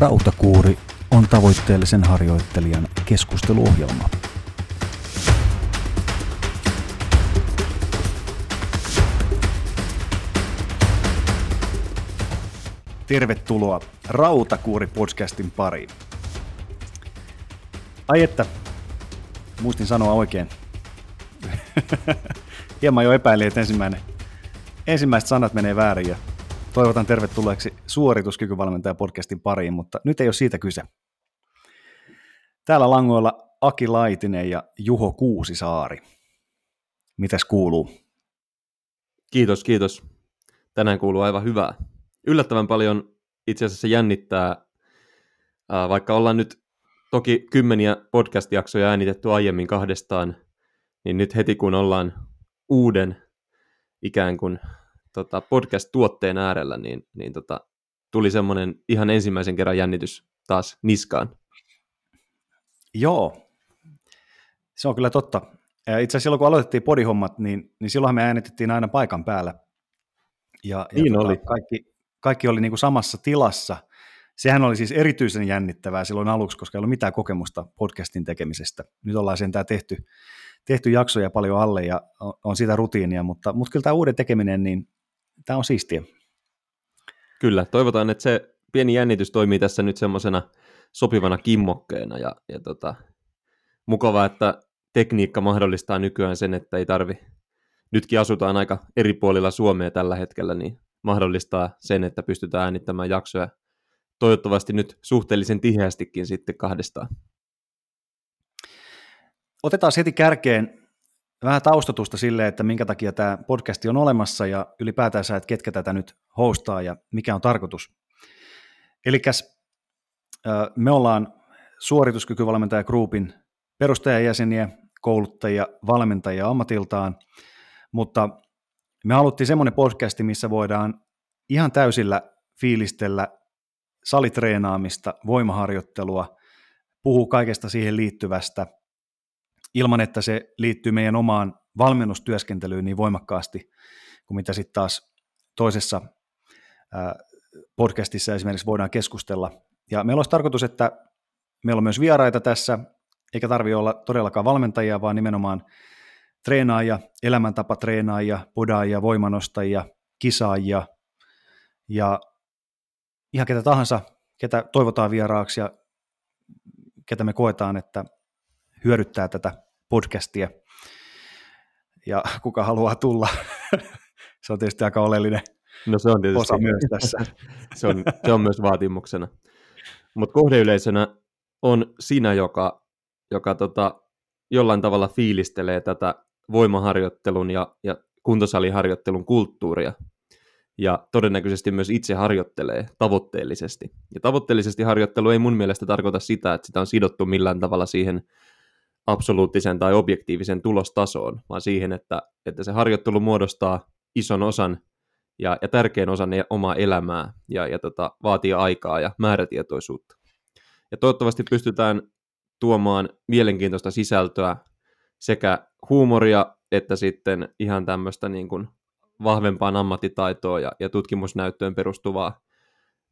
Rautakuuri on tavoitteellisen harjoittelijan keskusteluohjelma. Tervetuloa Rautakuuri-podcastin pariin. Ai että, muistin sanoa oikein. Hieman jo epäilin, että ensimmäinen, ensimmäiset sanat menee väärin ja toivotan tervetulleeksi suorituskykyvalmentaja podcastin pariin, mutta nyt ei ole siitä kyse. Täällä langoilla Aki Laitinen ja Juho Kuusisaari. Mitäs kuuluu? Kiitos, kiitos. Tänään kuuluu aivan hyvää. Yllättävän paljon itse asiassa jännittää, vaikka ollaan nyt toki kymmeniä podcast-jaksoja äänitetty aiemmin kahdestaan, niin nyt heti kun ollaan uuden ikään kuin tota, podcast-tuotteen äärellä, niin, niin tota, tuli semmoinen ihan ensimmäisen kerran jännitys taas niskaan. Joo, se on kyllä totta. Itse asiassa silloin, kun aloitettiin podihommat, niin, niin silloin me äänitettiin aina paikan päällä. Ja, ja niin tota, oli. Kaikki, kaikki oli niin kuin samassa tilassa. Sehän oli siis erityisen jännittävää silloin aluksi, koska ei ollut mitään kokemusta podcastin tekemisestä. Nyt ollaan sentään tehty, tehty jaksoja paljon alle ja on, on sitä rutiinia, mutta, mutta kyllä tämä uuden tekeminen, niin tämä on siistiä. Kyllä, toivotaan, että se pieni jännitys toimii tässä nyt semmoisena sopivana kimmokkeena ja, ja tota, mukavaa, että tekniikka mahdollistaa nykyään sen, että ei tarvi, nytkin asutaan aika eri puolilla Suomea tällä hetkellä, niin mahdollistaa sen, että pystytään äänittämään jaksoja toivottavasti nyt suhteellisen tiheästikin sitten kahdestaan. Otetaan heti kärkeen vähän taustatusta sille, että minkä takia tämä podcasti on olemassa ja ylipäätään että ketkä tätä nyt hostaa ja mikä on tarkoitus. Eli me ollaan suorituskykyvalmentaja Groupin perustajajäseniä, kouluttajia, valmentajia ammatiltaan, mutta me haluttiin semmoinen podcasti, missä voidaan ihan täysillä fiilistellä salitreenaamista, voimaharjoittelua, puhuu kaikesta siihen liittyvästä – ilman, että se liittyy meidän omaan valmennustyöskentelyyn niin voimakkaasti kuin mitä sitten taas toisessa podcastissa esimerkiksi voidaan keskustella. Ja meillä olisi tarkoitus, että meillä on myös vieraita tässä, eikä tarvitse olla todellakaan valmentajia, vaan nimenomaan treenaajia, elämäntapatreenaajia, podaajia, voimanostajia, kisaajia ja ihan ketä tahansa, ketä toivotaan vieraaksi ja ketä me koetaan, että hyödyttää tätä podcastia ja kuka haluaa tulla. se on tietysti aika oleellinen no se on tietysti. osa myös tässä. se, on, se on myös vaatimuksena. Mutta kohdeyleisönä on sinä, joka, joka tota, jollain tavalla fiilistelee tätä voimaharjoittelun ja, ja kuntosaliharjoittelun kulttuuria ja todennäköisesti myös itse harjoittelee tavoitteellisesti. Ja tavoitteellisesti harjoittelu ei mun mielestä tarkoita sitä, että sitä on sidottu millään tavalla siihen absoluuttisen tai objektiivisen tulostasoon, vaan siihen, että, että se harjoittelu muodostaa ison osan ja, ja tärkeän osan omaa elämää ja, ja tota, vaatii aikaa ja määrätietoisuutta. Ja toivottavasti pystytään tuomaan mielenkiintoista sisältöä sekä huumoria että sitten ihan tämmöistä niin kuin vahvempaan ammattitaitoa ja, ja tutkimusnäyttöön perustuvaa,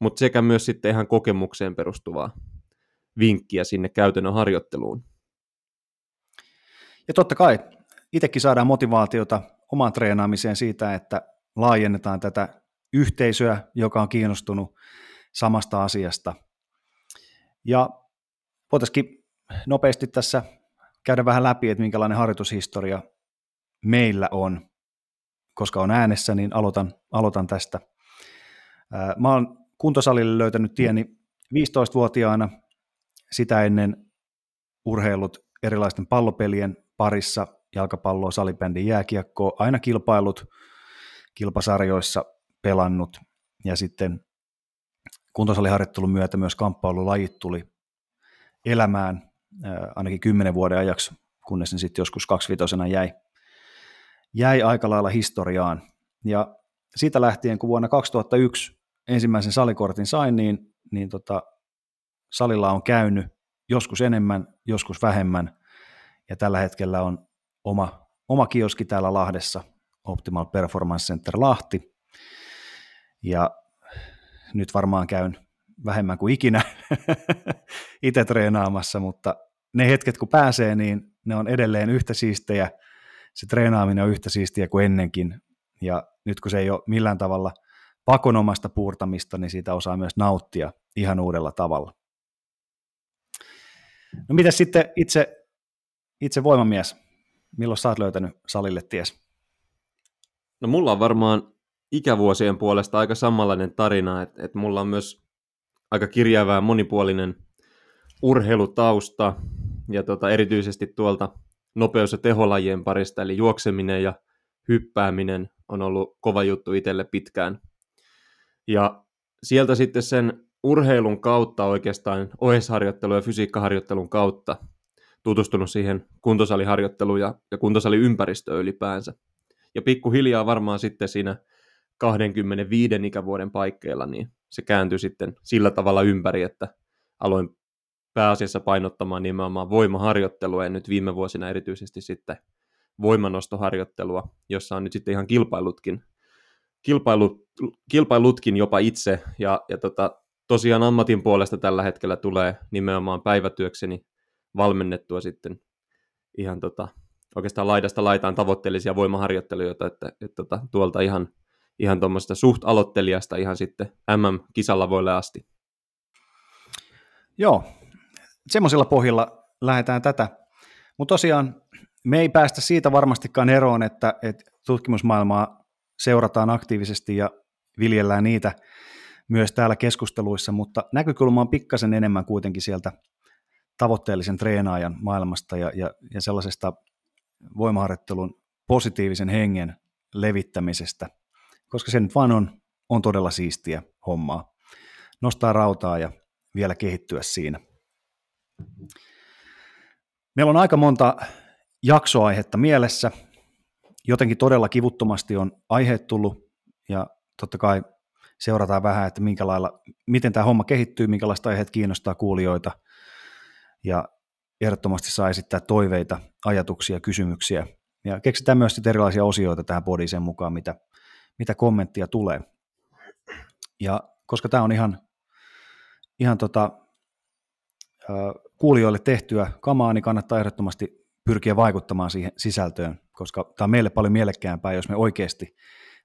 mutta sekä myös sitten ihan kokemukseen perustuvaa vinkkiä sinne käytännön harjoitteluun. Ja totta kai itsekin saadaan motivaatiota omaan treenaamiseen siitä, että laajennetaan tätä yhteisöä, joka on kiinnostunut samasta asiasta. Ja voitaisiin nopeasti tässä käydä vähän läpi, että minkälainen harjoitushistoria meillä on. Koska on äänessä, niin aloitan, aloitan tästä. Mä oon kuntosalille löytänyt tieni 15-vuotiaana, sitä ennen urheilut erilaisten pallopelien parissa jalkapalloa, salibändin jääkiekkoa, aina kilpailut kilpasarjoissa pelannut ja sitten kuntosaliharjoittelun myötä myös kamppailulajit tuli elämään ainakin kymmenen vuoden ajaksi, kunnes ne sitten joskus kaksivitosena jäi, jäi aika lailla historiaan. Ja siitä lähtien, kun vuonna 2001 ensimmäisen salikortin sain, niin, niin tota, salilla on käynyt joskus enemmän, joskus vähemmän, ja tällä hetkellä on oma, oma kioski täällä Lahdessa, Optimal Performance Center Lahti, ja nyt varmaan käyn vähemmän kuin ikinä, itse treenaamassa, mutta ne hetket kun pääsee, niin ne on edelleen yhtä siistejä, se treenaaminen on yhtä siistiä kuin ennenkin, ja nyt kun se ei ole millään tavalla pakonomasta puurtamista, niin siitä osaa myös nauttia ihan uudella tavalla. No mitä sitten itse, itse voimamies? Milloin sä oot löytänyt salille ties? No mulla on varmaan ikävuosien puolesta aika samanlainen tarina, että, että mulla on myös aika kirjavä ja monipuolinen urheilutausta ja tota, erityisesti tuolta nopeus- ja teholajien parista, eli juokseminen ja hyppääminen on ollut kova juttu itselle pitkään. Ja sieltä sitten sen urheilun kautta oikeastaan ohesharjoittelun ja fysiikkaharjoittelun kautta tutustunut siihen kuntosaliharjoitteluun ja, ja kuntosaliympäristöön ylipäänsä. Ja pikkuhiljaa varmaan sitten siinä 25 ikävuoden paikkeilla, niin se kääntyi sitten sillä tavalla ympäri, että aloin pääasiassa painottamaan nimenomaan voimaharjoittelua ja nyt viime vuosina erityisesti sitten voimanostoharjoittelua, jossa on nyt sitten ihan kilpailutkin, kilpailut, kilpailutkin jopa itse ja, ja tota, tosiaan ammatin puolesta tällä hetkellä tulee nimenomaan päivätyökseni valmennettua sitten ihan tota, oikeastaan laidasta laitaan tavoitteellisia voimaharjoittelijoita, että, että, että tota, tuolta ihan, ihan tuommoista suht aloittelijasta ihan sitten MM-kisalla asti. Joo, semmoisella pohjalla lähdetään tätä. Mutta tosiaan me ei päästä siitä varmastikaan eroon, että, että tutkimusmaailmaa seurataan aktiivisesti ja viljellään niitä myös täällä keskusteluissa, mutta näkökulma on pikkasen enemmän kuitenkin sieltä tavoitteellisen treenaajan maailmasta ja, ja, ja sellaisesta voimaharjoittelun positiivisen hengen levittämisestä, koska se nyt vaan on, on todella siistiä hommaa. Nostaa rautaa ja vielä kehittyä siinä. Meillä on aika monta jaksoaihetta mielessä. Jotenkin todella kivuttomasti on aiheet tullut ja totta kai seurataan vähän, että minkä lailla, miten tämä homma kehittyy, minkälaista aiheet kiinnostaa kuulijoita ja ehdottomasti saa esittää toiveita, ajatuksia, kysymyksiä ja keksitään myös erilaisia osioita tähän podiseen mukaan, mitä, mitä kommenttia tulee. Ja koska tämä on ihan, ihan tota, kuulijoille tehtyä kamaa, niin kannattaa ehdottomasti pyrkiä vaikuttamaan siihen sisältöön, koska tämä on meille paljon mielekkäämpää, jos me oikeasti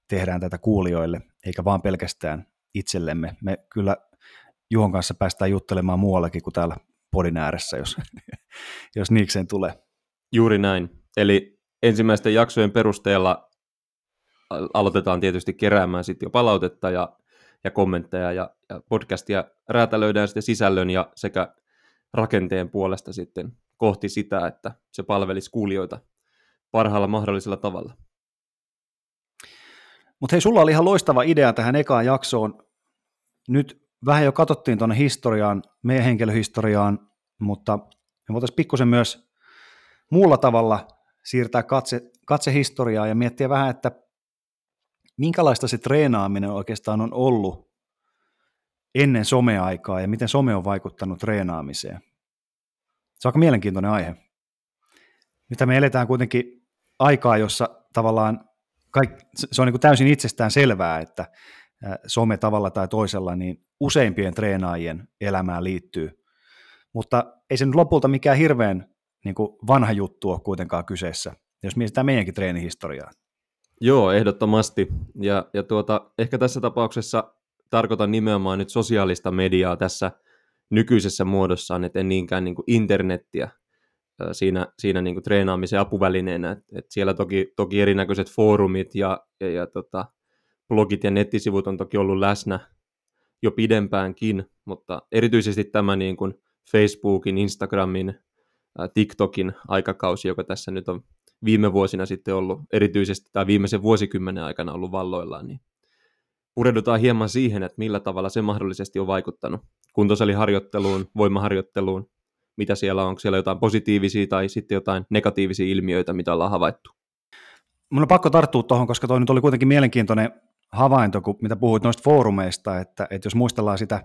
tehdään tätä kuulijoille, eikä vaan pelkästään itsellemme. Me kyllä Juhon kanssa päästään juttelemaan muuallakin kuin täällä podin ääressä, jos, jos niikseen tulee. Juuri näin. Eli ensimmäisten jaksojen perusteella aloitetaan tietysti keräämään sitten jo palautetta ja, ja kommentteja ja, ja podcastia räätälöidään sitten sisällön ja sekä rakenteen puolesta sitten kohti sitä, että se palvelisi kuulijoita parhaalla mahdollisella tavalla. Mutta hei, sulla oli ihan loistava idea tähän ekaan jaksoon. Nyt vähän jo katsottiin tuonne historiaan, meidän henkilöhistoriaan, mutta me voitaisiin pikkusen myös muulla tavalla siirtää katse, katse historiaa ja miettiä vähän, että minkälaista se treenaaminen oikeastaan on ollut ennen someaikaa ja miten some on vaikuttanut treenaamiseen. Se on aika mielenkiintoinen aihe. Mitä me eletään kuitenkin aikaa, jossa tavallaan kaik, se on niin täysin itsestään selvää, että some tavalla tai toisella niin useimpien treenaajien elämään liittyy. Mutta ei se nyt lopulta mikään hirveän niin kuin vanha juttu ole kuitenkaan kyseessä, jos mietitään meidänkin treenihistoriaa. Joo, ehdottomasti. Ja, ja tuota, ehkä tässä tapauksessa tarkoitan nimenomaan nyt sosiaalista mediaa tässä nykyisessä muodossaan, että en niinkään niin kuin internettiä siinä, siinä niin kuin treenaamisen apuvälineenä. Et, siellä toki, toki erinäköiset foorumit ja, ja, ja tota, blogit ja nettisivut on toki ollut läsnä jo pidempäänkin, mutta erityisesti tämä niin kuin Facebookin, Instagramin, TikTokin aikakausi, joka tässä nyt on viime vuosina sitten ollut erityisesti tai viimeisen vuosikymmenen aikana ollut valloillaan, niin pureudutaan hieman siihen, että millä tavalla se mahdollisesti on vaikuttanut kuntosaliharjoitteluun, voimaharjoitteluun, mitä siellä on, onko siellä jotain positiivisia tai sitten jotain negatiivisia ilmiöitä, mitä ollaan havaittu. Mun on pakko tarttua tuohon, koska toi nyt oli kuitenkin mielenkiintoinen havainto, kun mitä puhuit noista foorumeista, että, että jos muistellaan sitä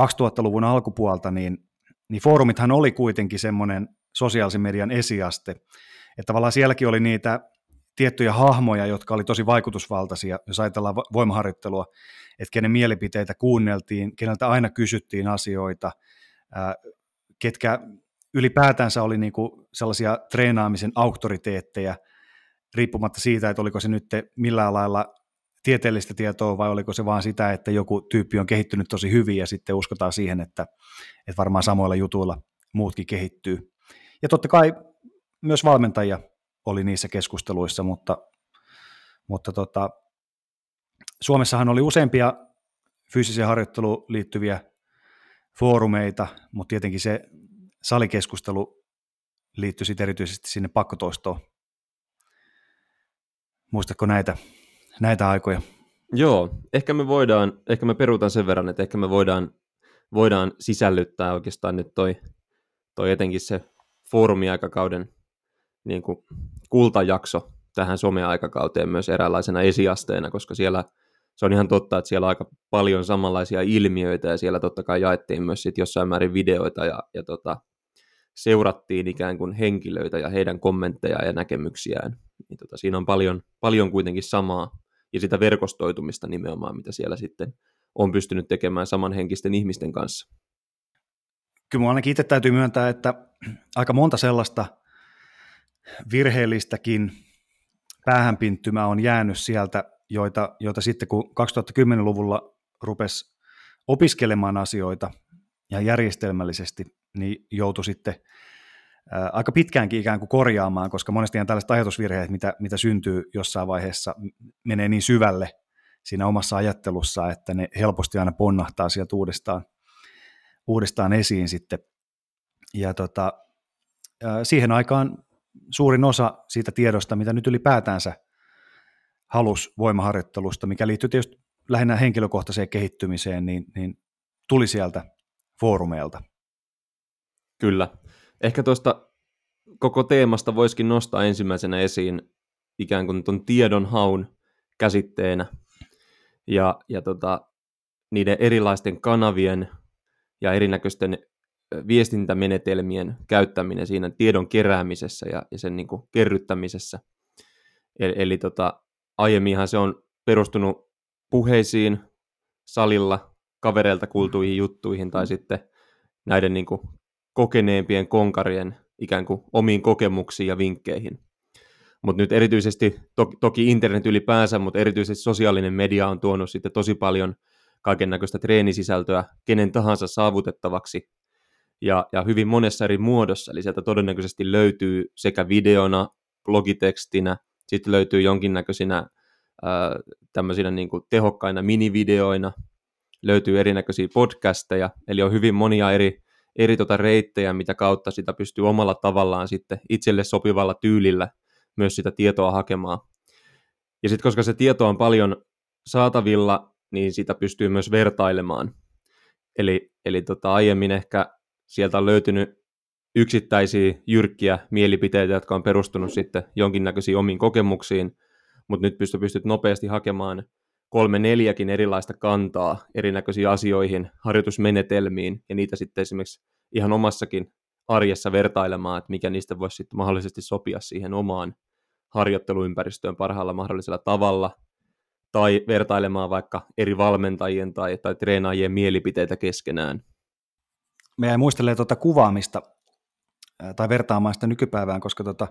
2000-luvun alkupuolta, niin, niin foorumithan oli kuitenkin semmoinen sosiaalisen median esiaste, että tavallaan sielläkin oli niitä tiettyjä hahmoja, jotka oli tosi vaikutusvaltaisia, jos ajatellaan voimaharjoittelua, että kenen mielipiteitä kuunneltiin, keneltä aina kysyttiin asioita, ketkä ylipäätänsä oli niinku sellaisia treenaamisen auktoriteetteja, riippumatta siitä, että oliko se nyt millään lailla tieteellistä tietoa vai oliko se vaan sitä, että joku tyyppi on kehittynyt tosi hyvin ja sitten uskotaan siihen, että, että varmaan samoilla jutuilla muutkin kehittyy. Ja totta kai myös valmentajia oli niissä keskusteluissa, mutta, mutta tota, Suomessahan oli useampia fyysiseen harjoitteluun liittyviä foorumeita, mutta tietenkin se salikeskustelu liittyi erityisesti sinne pakkotoistoon. Muistatko näitä, näitä aikoja? Joo, ehkä me voidaan, ehkä me peruutan sen verran, että ehkä me voidaan, voidaan sisällyttää oikeastaan nyt toi, toi etenkin se foorumiaikakauden niin kuin kultajakso tähän someaikakauteen myös eräänlaisena esiasteena, koska siellä se on ihan totta, että siellä on aika paljon samanlaisia ilmiöitä ja siellä totta kai jaettiin myös sit jossain määrin videoita ja, ja tota, seurattiin ikään kuin henkilöitä ja heidän kommentteja ja näkemyksiään. Niin tota, siinä on paljon, paljon kuitenkin samaa ja sitä verkostoitumista nimenomaan, mitä siellä sitten on pystynyt tekemään samanhenkisten ihmisten kanssa. Kyllä ainakin itse täytyy myöntää, että aika monta sellaista virheellistäkin päähänpinttymää on jäänyt sieltä, joita, joita sitten kun 2010-luvulla rupesi opiskelemaan asioita ja järjestelmällisesti, niin joutui sitten aika pitkäänkin ikään kuin korjaamaan, koska monesti on tällaiset ajatusvirheet, mitä, mitä syntyy jossain vaiheessa, menee niin syvälle siinä omassa ajattelussa, että ne helposti aina ponnahtaa sieltä uudestaan, uudestaan esiin sitten. Ja tota, siihen aikaan suurin osa siitä tiedosta, mitä nyt ylipäätänsä halus voimaharjoittelusta, mikä liittyy tietysti lähinnä henkilökohtaiseen kehittymiseen, niin, niin tuli sieltä foorumeilta. Kyllä. Ehkä tuosta koko teemasta voisikin nostaa ensimmäisenä esiin ikään kuin tuon tiedon haun käsitteenä ja, ja tota, niiden erilaisten kanavien ja erinäköisten viestintämenetelmien käyttäminen siinä tiedon keräämisessä ja, ja sen niin kuin kerryttämisessä. Eli, eli tota, aiemminhan se on perustunut puheisiin salilla, kavereilta kuultuihin juttuihin tai sitten näiden niin kuin kokeneempien konkarien ikään kuin omiin kokemuksiin ja vinkkeihin. Mutta nyt erityisesti, to, toki internet ylipäänsä, mutta erityisesti sosiaalinen media on tuonut sitten tosi paljon kaiken näköistä treenisisältöä kenen tahansa saavutettavaksi ja, ja hyvin monessa eri muodossa. Eli sieltä todennäköisesti löytyy sekä videona, blogitekstinä, sitten löytyy jonkinnäköisinä tämmöisinä niin kuin tehokkaina minivideoina, löytyy erinäköisiä podcasteja, eli on hyvin monia eri, eri tota reittejä, mitä kautta sitä pystyy omalla tavallaan sitten itselle sopivalla tyylillä myös sitä tietoa hakemaan. Ja sitten koska se tieto on paljon saatavilla, niin sitä pystyy myös vertailemaan. Eli, eli tota, aiemmin ehkä sieltä on löytynyt yksittäisiä jyrkkiä mielipiteitä, jotka on perustunut sitten jonkinnäköisiin omiin kokemuksiin, mutta nyt pystyt, pystyt nopeasti hakemaan kolme neljäkin erilaista kantaa erinäköisiin asioihin, harjoitusmenetelmiin, ja niitä sitten esimerkiksi ihan omassakin arjessa vertailemaan, että mikä niistä voisi sitten mahdollisesti sopia siihen omaan harjoitteluympäristöön parhaalla mahdollisella tavalla, tai vertailemaan vaikka eri valmentajien tai, tai treenaajien mielipiteitä keskenään. Me jäi muistelemaan tuota kuvaamista tai vertaamaan sitä nykypäivään, koska tota,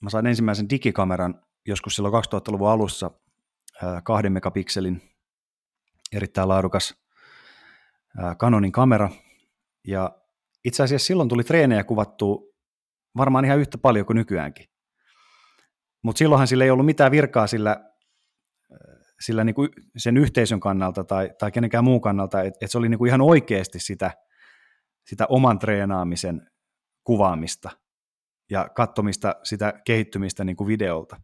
mä sain ensimmäisen digikameran joskus silloin 2000-luvun alussa kahden megapikselin erittäin laadukas Canonin kamera. Ja itse asiassa silloin tuli treenejä kuvattua varmaan ihan yhtä paljon kuin nykyäänkin. Mutta silloinhan sillä ei ollut mitään virkaa sillä sillä niin kuin sen yhteisön kannalta tai, tai kenenkään muun kannalta, että, että se oli niin kuin ihan oikeasti sitä, sitä oman treenaamisen kuvaamista ja katsomista sitä kehittymistä niin kuin videolta.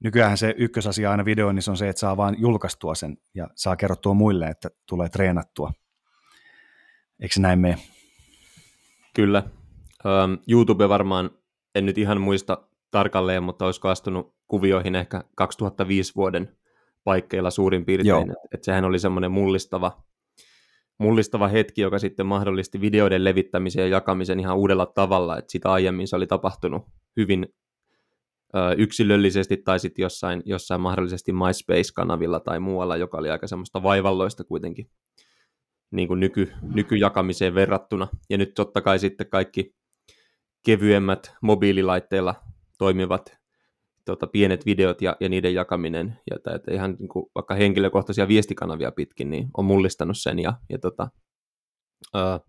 Nykyään se ykkösasia aina videoinnissa on se, että saa vain julkaistua sen ja saa kerrottua muille, että tulee treenattua. Eikö se näin mene? Kyllä. Um, YouTube varmaan, en nyt ihan muista tarkalleen, mutta olisiko astunut kuvioihin ehkä 2005 vuoden paikkeilla suurin piirtein. Että et sehän oli semmoinen mullistava, mullistava hetki, joka sitten mahdollisti videoiden levittämisen ja jakamisen ihan uudella tavalla, että sitä aiemmin se oli tapahtunut hyvin yksilöllisesti tai sitten jossain, jossain mahdollisesti MySpace-kanavilla tai muualla, joka oli aika semmoista vaivalloista kuitenkin niin kuin nyky, nykyjakamiseen verrattuna. Ja nyt totta kai sitten kaikki kevyemmät mobiililaitteilla toimivat tota, pienet videot ja, ja niiden jakaminen, ja että ihan niin kuin, vaikka henkilökohtaisia viestikanavia pitkin, niin on mullistanut sen, ja, ja tota, ää,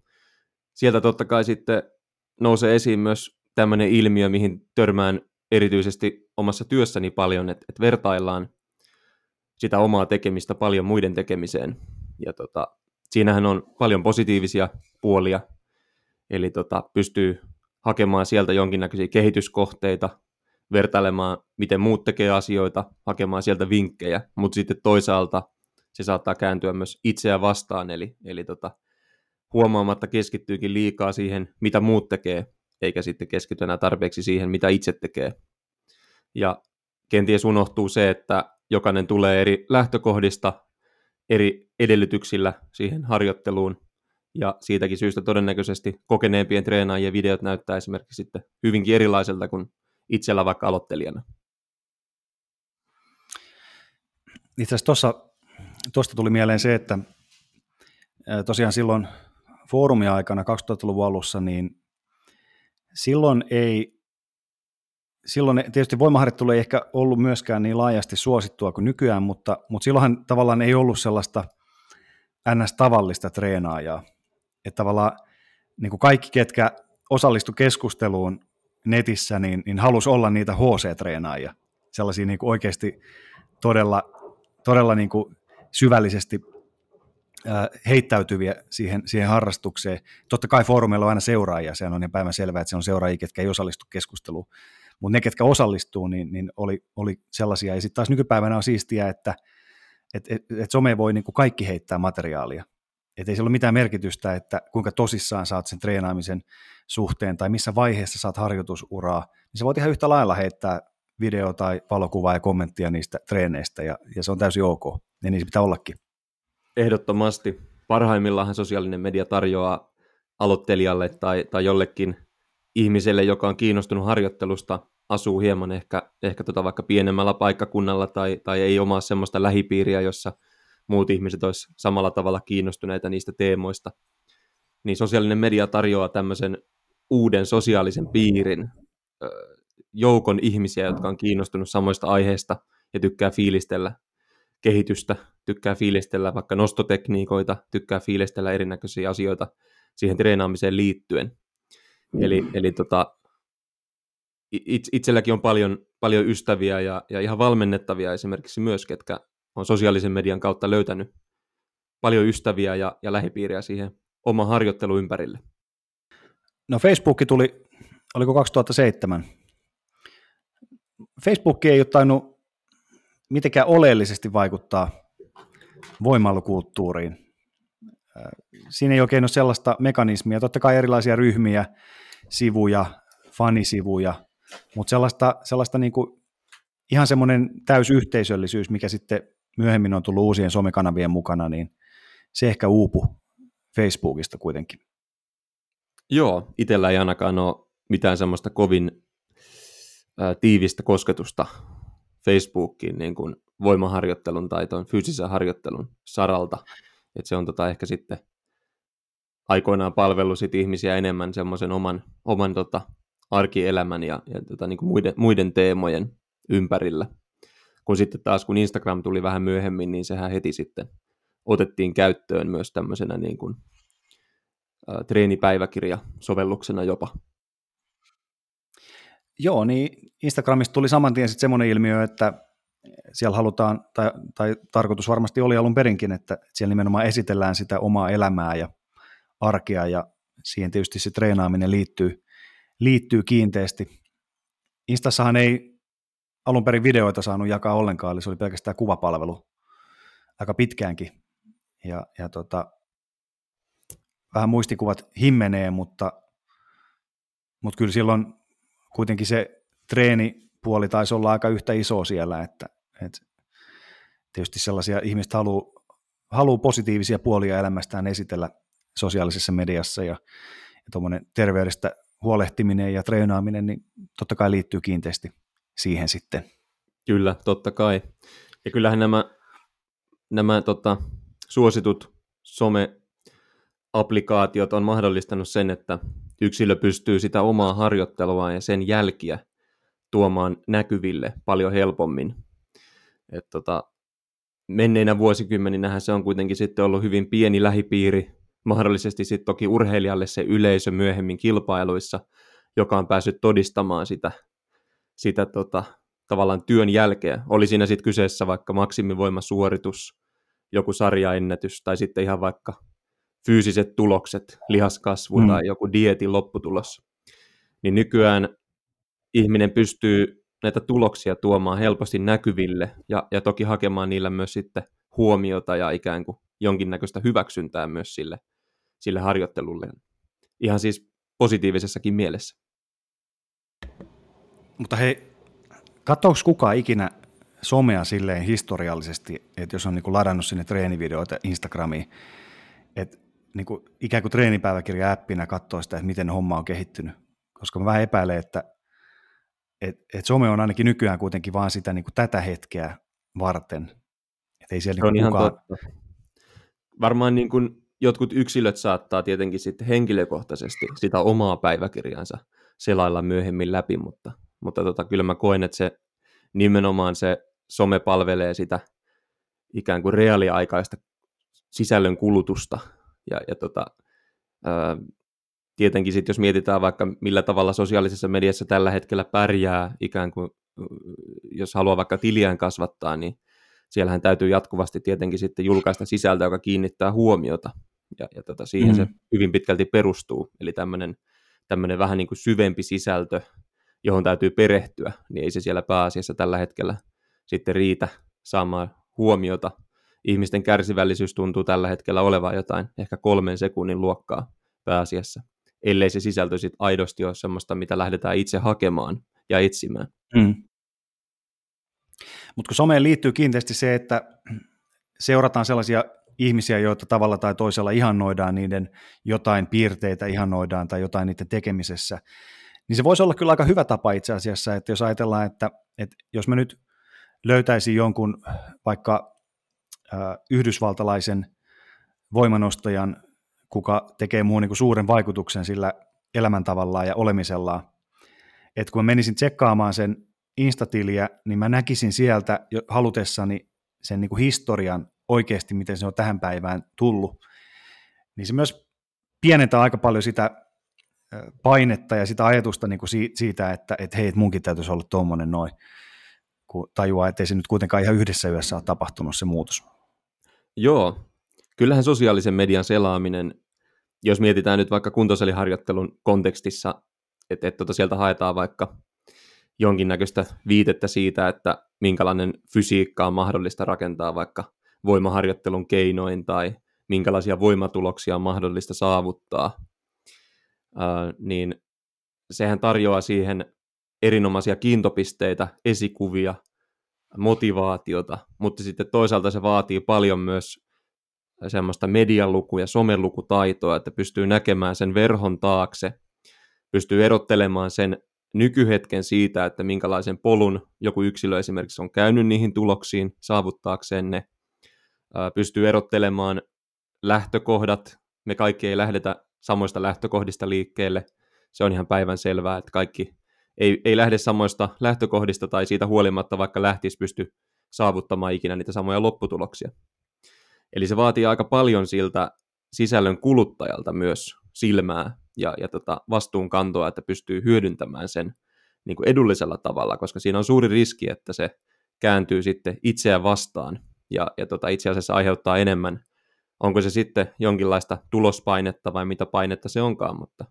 sieltä totta kai sitten nousee esiin myös tämmöinen ilmiö, mihin törmään erityisesti omassa työssäni paljon, että, että vertaillaan sitä omaa tekemistä paljon muiden tekemiseen, ja tota, siinähän on paljon positiivisia puolia, eli tota, pystyy hakemaan sieltä jonkinnäköisiä kehityskohteita, vertailemaan, miten muut tekee asioita, hakemaan sieltä vinkkejä, mutta sitten toisaalta se saattaa kääntyä myös itseä vastaan, eli, eli tota, huomaamatta keskittyykin liikaa siihen, mitä muut tekee, eikä sitten keskity enää tarpeeksi siihen, mitä itse tekee. Ja kenties unohtuu se, että jokainen tulee eri lähtökohdista, eri edellytyksillä siihen harjoitteluun, ja siitäkin syystä todennäköisesti kokeneempien treenaajien videot näyttää esimerkiksi sitten hyvinkin erilaiselta kuin itsellä vaikka aloittelijana. Itse asiassa tuosta tuli mieleen se, että tosiaan silloin foorumia-aikana 2000-luvun alussa, niin silloin ei, silloin tietysti voimaharjoittelu ei ehkä ollut myöskään niin laajasti suosittua kuin nykyään, mutta, mutta silloinhan tavallaan ei ollut sellaista ns-tavallista treenaajaa. Että tavallaan niin kuin kaikki, ketkä osallistu keskusteluun netissä, niin, niin halusi olla niitä HC-treenaajia, sellaisia niin kuin oikeasti todella, todella niin kuin syvällisesti heittäytyviä siihen, siihen harrastukseen. Totta kai foorumeilla on aina seuraajia, se on niin päivän selvää, että se on seuraajia, ketkä ei osallistu keskusteluun. Mutta ne, ketkä osallistuu, niin, niin oli, oli sellaisia. Ja sitten taas nykypäivänä on siistiä, että et, et, et some voi niin kuin kaikki heittää materiaalia. Että ei sillä ole mitään merkitystä, että kuinka tosissaan saat sen treenaamisen suhteen tai missä vaiheessa saat harjoitusuraa, niin sä voit ihan yhtä lailla heittää video tai valokuvaa ja kommenttia niistä treeneistä ja, ja se on täysin ok. Ja niin se pitää ollakin. Ehdottomasti. Parhaimmillaan sosiaalinen media tarjoaa aloittelijalle tai, tai jollekin ihmiselle, joka on kiinnostunut harjoittelusta, asuu hieman ehkä, ehkä tota vaikka pienemmällä paikkakunnalla tai, tai ei omaa semmoista lähipiiriä, jossa muut ihmiset olisivat samalla tavalla kiinnostuneita niistä teemoista, niin sosiaalinen media tarjoaa tämmöisen uuden sosiaalisen piirin, joukon ihmisiä, jotka on kiinnostunut samoista aiheista ja tykkää fiilistellä kehitystä, tykkää fiilistellä vaikka nostotekniikoita, tykkää fiilistellä erinäköisiä asioita siihen treenaamiseen liittyen. Eli, eli tota, it, itselläkin on paljon, paljon ystäviä ja, ja ihan valmennettavia esimerkiksi myös, ketkä on sosiaalisen median kautta löytänyt paljon ystäviä ja, ja lähipiiriä siihen oma harjoittelu ympärille. No Facebook tuli, oliko 2007? Facebook ei ole tainnut mitenkään oleellisesti vaikuttaa voimailukulttuuriin. Siinä ei oikein ole sellaista mekanismia, totta kai erilaisia ryhmiä, sivuja, fanisivuja, mutta sellaista, sellaista niin kuin ihan semmoinen täysyhteisöllisyys, mikä sitten myöhemmin on tullut uusien somekanavien mukana, niin se ehkä uupu Facebookista kuitenkin. Joo, itsellä ei ainakaan ole mitään semmoista kovin ää, tiivistä kosketusta Facebookiin niin kuin voimaharjoittelun tai tuon fyysisen harjoittelun saralta. Et se on tota ehkä sitten aikoinaan palvellut sit ihmisiä enemmän semmoisen oman, oman tota, arkielämän ja, ja tota, niin kuin muiden, muiden teemojen ympärillä. Kun sitten taas kun Instagram tuli vähän myöhemmin, niin sehän heti sitten otettiin käyttöön myös tämmöisenä niin kuin, ä, treenipäiväkirja-sovelluksena jopa. Joo, niin Instagramista tuli saman tien sitten semmoinen ilmiö, että siellä halutaan, tai, tai tarkoitus varmasti oli alun perinkin, että siellä nimenomaan esitellään sitä omaa elämää ja arkea, ja siihen tietysti se treenaaminen liittyy, liittyy kiinteästi. Instassahan ei alun perin videoita saanut jakaa ollenkaan, eli se oli pelkästään kuvapalvelu aika pitkäänkin. Ja, ja tota, vähän muistikuvat himmenee, mutta, mutta kyllä silloin kuitenkin se treenipuoli taisi olla aika yhtä iso siellä, että, että tietysti sellaisia ihmiset haluaa haluu positiivisia puolia elämästään esitellä sosiaalisessa mediassa ja, ja tuommoinen terveydestä huolehtiminen ja treenaaminen, niin totta kai liittyy kiinteästi siihen sitten. Kyllä, totta kai. Ja kyllähän nämä, nämä tota, suositut some-applikaatiot on mahdollistanut sen, että yksilö pystyy sitä omaa harjoittelua ja sen jälkiä tuomaan näkyville paljon helpommin. Et tota, menneinä vuosikymmeninähän se on kuitenkin sitten ollut hyvin pieni lähipiiri, mahdollisesti sitten toki urheilijalle se yleisö myöhemmin kilpailuissa, joka on päässyt todistamaan sitä, sitä tota, tavallaan työn jälkeen. Oli siinä sitten kyseessä vaikka maksimivoimasuoritus, joku sarjaennätys tai sitten ihan vaikka fyysiset tulokset, lihaskasvu mm. tai joku dietin lopputulos. Niin nykyään ihminen pystyy näitä tuloksia tuomaan helposti näkyville ja, ja toki hakemaan niillä myös sitten huomiota ja ikään kuin jonkinnäköistä hyväksyntää myös sille, sille harjoittelulle. Ihan siis positiivisessakin mielessä. Mutta hei, katsoako kukaan ikinä somea silleen historiallisesti, että jos on niin ladannut sinne treenivideoita Instagramiin, että niin kuin ikään kuin treenipäiväkirja appina katsoo sitä, että miten homma on kehittynyt. Koska mä vähän epäilen, että et, et some on ainakin nykyään kuitenkin vaan sitä niin kuin tätä hetkeä varten. Et ei siellä niin ihan kukaan... totta. Varmaan niin kuin jotkut yksilöt saattaa tietenkin sitten henkilökohtaisesti sitä omaa päiväkirjansa selailla myöhemmin läpi, mutta, mutta tota, kyllä mä koen, että se nimenomaan se some palvelee sitä ikään kuin reaaliaikaista sisällön kulutusta. Ja, ja tota, ää, tietenkin sitten, jos mietitään vaikka millä tavalla sosiaalisessa mediassa tällä hetkellä pärjää, ikään kuin jos haluaa vaikka tiliään kasvattaa, niin siellähän täytyy jatkuvasti tietenkin sitten julkaista sisältöä, joka kiinnittää huomiota, ja, ja tota, siihen mm. se hyvin pitkälti perustuu, eli tämmöinen tämmöinen vähän niin kuin syvempi sisältö, johon täytyy perehtyä, niin ei se siellä pääasiassa tällä hetkellä sitten riitä saamaan huomiota. Ihmisten kärsivällisyys tuntuu tällä hetkellä olevan jotain ehkä kolmen sekunnin luokkaa pääasiassa ellei se sisältö sit aidosti ole semmoista, mitä lähdetään itse hakemaan ja etsimään. Mm. Mutta kun someen liittyy kiinteästi se, että seurataan sellaisia ihmisiä, joita tavalla tai toisella ihannoidaan, niiden jotain piirteitä ihannoidaan tai jotain niiden tekemisessä, niin se voisi olla kyllä aika hyvä tapa itse asiassa, että jos ajatellaan, että, että jos me nyt löytäisi jonkun vaikka yhdysvaltalaisen voimanostajan kuka tekee muuhun niin suuren vaikutuksen sillä elämäntavallaan ja olemisellaan. Et kun mä menisin tsekkaamaan sen instatiliä, niin mä näkisin sieltä jo halutessani sen niin kuin historian oikeasti, miten se on tähän päivään tullut. Niin se myös pienentää aika paljon sitä painetta ja sitä ajatusta niin kuin siitä, että, että hei, että munkin täytyisi olla tuommoinen noin, kun tajuaa, että ei se nyt kuitenkaan ihan yhdessä yössä ole tapahtunut se muutos. Joo, kyllähän sosiaalisen median selaaminen, jos mietitään nyt vaikka kuntosaliharjoittelun kontekstissa, että, että tuota sieltä haetaan vaikka jonkinnäköistä viitettä siitä, että minkälainen fysiikka on mahdollista rakentaa vaikka voimaharjoittelun keinoin tai minkälaisia voimatuloksia on mahdollista saavuttaa, ää, niin sehän tarjoaa siihen erinomaisia kiintopisteitä, esikuvia, motivaatiota, mutta sitten toisaalta se vaatii paljon myös semmoista medialuku- ja somelukutaitoa, että pystyy näkemään sen verhon taakse, pystyy erottelemaan sen nykyhetken siitä, että minkälaisen polun joku yksilö esimerkiksi on käynyt niihin tuloksiin saavuttaakseen ne, pystyy erottelemaan lähtökohdat, me kaikki ei lähdetä samoista lähtökohdista liikkeelle, se on ihan päivän selvää, että kaikki ei, ei lähde samoista lähtökohdista tai siitä huolimatta, vaikka lähtisi pysty saavuttamaan ikinä niitä samoja lopputuloksia. Eli se vaatii aika paljon siltä sisällön kuluttajalta myös silmää ja, ja tota vastuunkantoa, että pystyy hyödyntämään sen niin kuin edullisella tavalla, koska siinä on suuri riski, että se kääntyy sitten itseään vastaan ja, ja tota itse asiassa aiheuttaa enemmän, onko se sitten jonkinlaista tulospainetta vai mitä painetta se onkaan, mutta,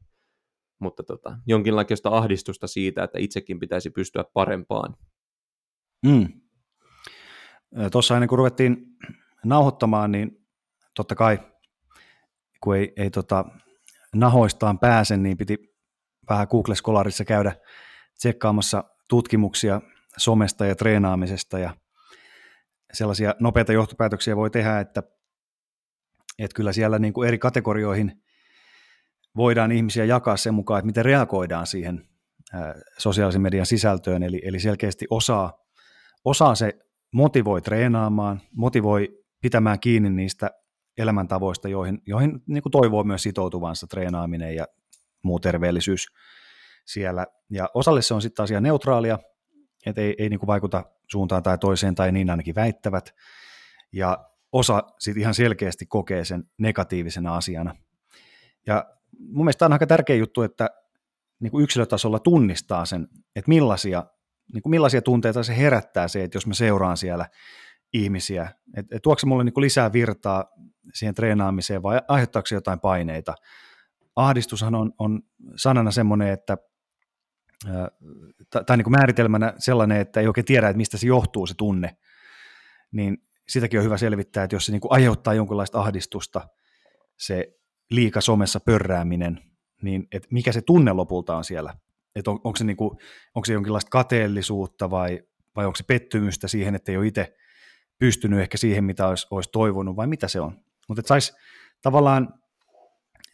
mutta tota, jonkinlaista ahdistusta siitä, että itsekin pitäisi pystyä parempaan. Mm. Tuossa ennen kuin ruvettiin nauhoittamaan, niin totta kai, kun ei, ei tota, nahoistaan pääse, niin piti vähän Google-skolarissa käydä tsekkaamassa tutkimuksia somesta ja treenaamisesta ja sellaisia nopeita johtopäätöksiä voi tehdä, että, että kyllä siellä niin kuin eri kategorioihin voidaan ihmisiä jakaa sen mukaan, että miten reagoidaan siihen sosiaalisen median sisältöön, eli, eli selkeästi osaa, osaa se motivoi treenaamaan, motivoi pitämään kiinni niistä elämäntavoista, joihin, joihin niin kuin toivoo myös sitoutuvansa treenaaminen ja muu terveellisyys siellä. Ja osalle se on sitten taas neutraalia, että ei, ei niin kuin vaikuta suuntaan tai toiseen, tai niin ainakin väittävät. Ja osa sitten ihan selkeästi kokee sen negatiivisena asiana. Ja mun mielestä on aika tärkeä juttu, että niin kuin yksilötasolla tunnistaa sen, että millaisia, niin kuin millaisia tunteita se herättää se, että jos mä seuraan siellä ihmisiä, että et tuokse se mulle niin kuin lisää virtaa siihen treenaamiseen vai aiheuttaako se jotain paineita. Ahdistushan on, on sanana semmoinen, että tai niin kuin määritelmänä sellainen, että ei oikein tiedä, että mistä se johtuu se tunne, niin sitäkin on hyvä selvittää, että jos se niin kuin aiheuttaa jonkinlaista ahdistusta, se liika somessa pörrääminen, niin että mikä se tunne lopulta on siellä. Että on, onko, se niin kuin, onko se jonkinlaista kateellisuutta vai, vai onko se pettymystä siihen, että ei ole itse pystynyt ehkä siihen, mitä olisi, olisi toivonut, vai mitä se on. Mutta saisi tavallaan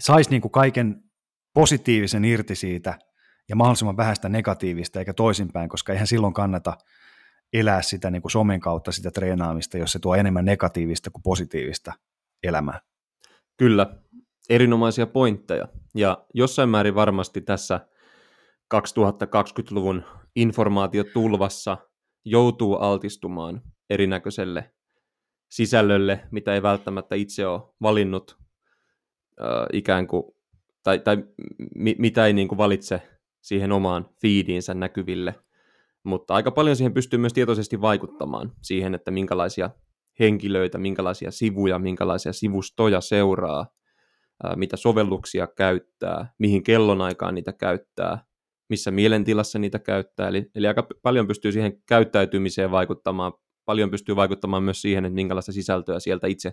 sais niin kuin kaiken positiivisen irti siitä ja mahdollisimman vähäistä negatiivista eikä toisinpäin, koska eihän silloin kannata elää sitä niin kuin somen kautta sitä treenaamista, jos se tuo enemmän negatiivista kuin positiivista elämää. Kyllä, erinomaisia pointteja. Ja jossain määrin varmasti tässä 2020-luvun informaatiotulvassa joutuu altistumaan erinäköiselle sisällölle, mitä ei välttämättä itse ole valinnut äh, ikään kuin, tai, tai mi, mitä ei niin kuin valitse siihen omaan feediinsä näkyville. Mutta aika paljon siihen pystyy myös tietoisesti vaikuttamaan siihen, että minkälaisia henkilöitä, minkälaisia sivuja, minkälaisia sivustoja seuraa, mitä sovelluksia käyttää, mihin kellonaikaan niitä käyttää, missä mielentilassa niitä käyttää. Eli, eli aika paljon pystyy siihen käyttäytymiseen vaikuttamaan, paljon pystyy vaikuttamaan myös siihen, että minkälaista sisältöä sieltä itse,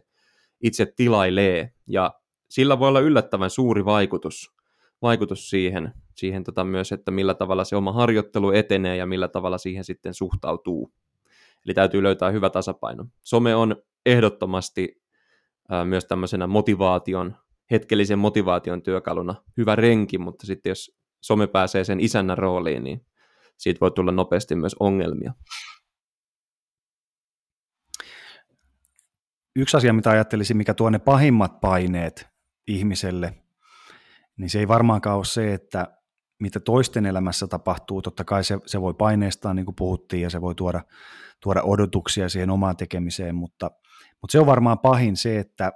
itse tilailee. Ja sillä voi olla yllättävän suuri vaikutus, vaikutus siihen, siihen tota myös, että millä tavalla se oma harjoittelu etenee ja millä tavalla siihen sitten suhtautuu. Eli täytyy löytää hyvä tasapaino. Some on ehdottomasti myös tämmöisenä motivaation hetkellisen motivaation työkaluna hyvä renki, mutta sitten jos some pääsee sen isännän rooliin, niin siitä voi tulla nopeasti myös ongelmia. Yksi asia, mitä ajattelisin, mikä tuo ne pahimmat paineet ihmiselle, niin se ei varmaankaan ole se, että mitä toisten elämässä tapahtuu. Totta kai se, se voi paineistaa, niin kuin puhuttiin, ja se voi tuoda, tuoda odotuksia siihen omaan tekemiseen, mutta, mutta se on varmaan pahin se, että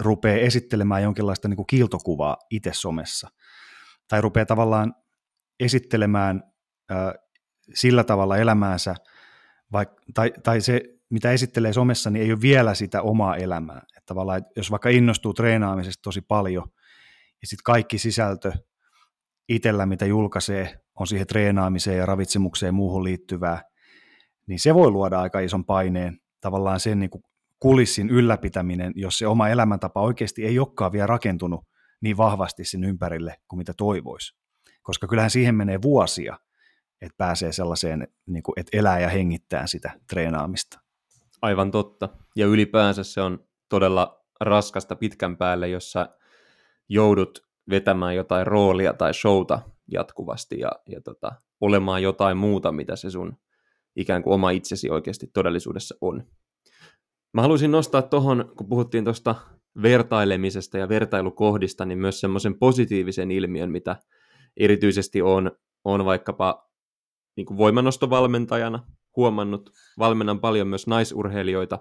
rupeaa esittelemään jonkinlaista niin kuin kiiltokuvaa itse somessa. Tai rupeaa tavallaan esittelemään äh, sillä tavalla elämäänsä, vaik, tai, tai se, mitä esittelee somessa, niin ei ole vielä sitä omaa elämää. Että tavallaan, jos vaikka innostuu treenaamisesta tosi paljon, ja sitten kaikki sisältö itsellä, mitä julkaisee, on siihen treenaamiseen ja ravitsemukseen ja muuhun liittyvää, niin se voi luoda aika ison paineen tavallaan sen niin kuin kulissin ylläpitäminen, jos se oma elämäntapa oikeasti ei olekaan vielä rakentunut niin vahvasti sen ympärille kuin mitä toivoisi. Koska kyllähän siihen menee vuosia, että pääsee sellaiseen, niin kuin, että elää ja hengittää sitä treenaamista. Aivan totta. Ja ylipäänsä se on todella raskasta pitkän päälle, jossa joudut vetämään jotain roolia tai showta jatkuvasti ja, ja tota, olemaan jotain muuta, mitä se sun ikään kuin oma itsesi oikeasti todellisuudessa on. Mä haluaisin nostaa tuohon, kun puhuttiin tuosta vertailemisesta ja vertailukohdista, niin myös semmoisen positiivisen ilmiön, mitä erityisesti on, on vaikkapa niin kuin voimanostovalmentajana huomannut. Valmennan paljon myös naisurheilijoita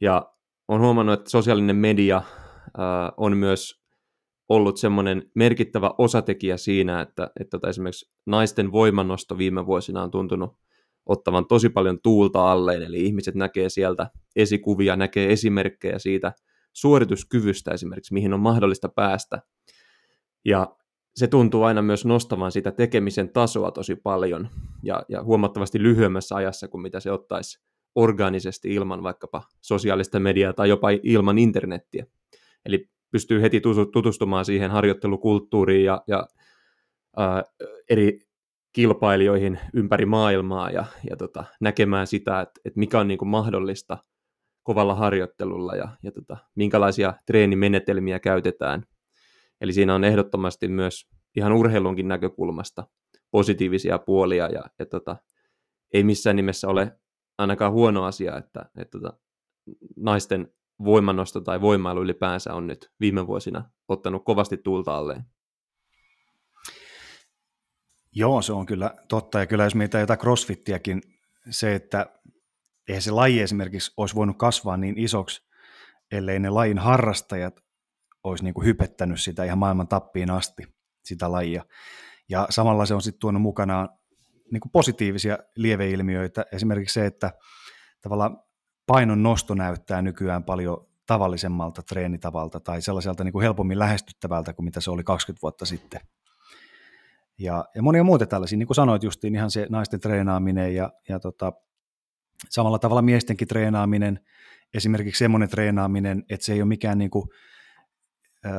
ja on huomannut, että sosiaalinen media ää, on myös ollut semmoinen merkittävä osatekijä siinä, että, että tota esimerkiksi naisten voimannosto viime vuosina on tuntunut ottavan tosi paljon tuulta alleen, eli ihmiset näkee sieltä esikuvia, näkee esimerkkejä siitä suorituskyvystä esimerkiksi, mihin on mahdollista päästä. Ja se tuntuu aina myös nostavan sitä tekemisen tasoa tosi paljon ja, ja huomattavasti lyhyemmässä ajassa kuin mitä se ottaisi organisesti ilman vaikkapa sosiaalista mediaa tai jopa ilman internettiä. Eli pystyy heti tutustumaan siihen harjoittelukulttuuriin ja, ja ää, eri kilpailijoihin ympäri maailmaa ja, ja tota, näkemään sitä, että, että mikä on niin kuin mahdollista kovalla harjoittelulla ja, ja tota, minkälaisia treenimenetelmiä käytetään. Eli siinä on ehdottomasti myös ihan urheilunkin näkökulmasta positiivisia puolia ja, ja tota, ei missään nimessä ole ainakaan huono asia, että, että tota, naisten voimannosto tai voimailu ylipäänsä on nyt viime vuosina ottanut kovasti tuulta alleen. Joo, se on kyllä totta. Ja kyllä jos mietitään jotain crossfittiäkin, se, että eihän se laji esimerkiksi olisi voinut kasvaa niin isoksi, ellei ne lajin harrastajat olisi niin kuin hypettänyt sitä ihan maailman tappiin asti, sitä lajia. Ja samalla se on sitten tuonut mukanaan niin kuin positiivisia lieveilmiöitä, esimerkiksi se, että tavallaan painon nosto näyttää nykyään paljon tavallisemmalta treenitavalta tai sellaiselta niin kuin helpommin lähestyttävältä kuin mitä se oli 20 vuotta sitten. Ja, ja monia muita tällaisia, niin kuin sanoit justiin, ihan se naisten treenaaminen ja, ja tota, samalla tavalla miestenkin treenaaminen, esimerkiksi semmoinen treenaaminen, että se ei ole mikään niin kuin, ö,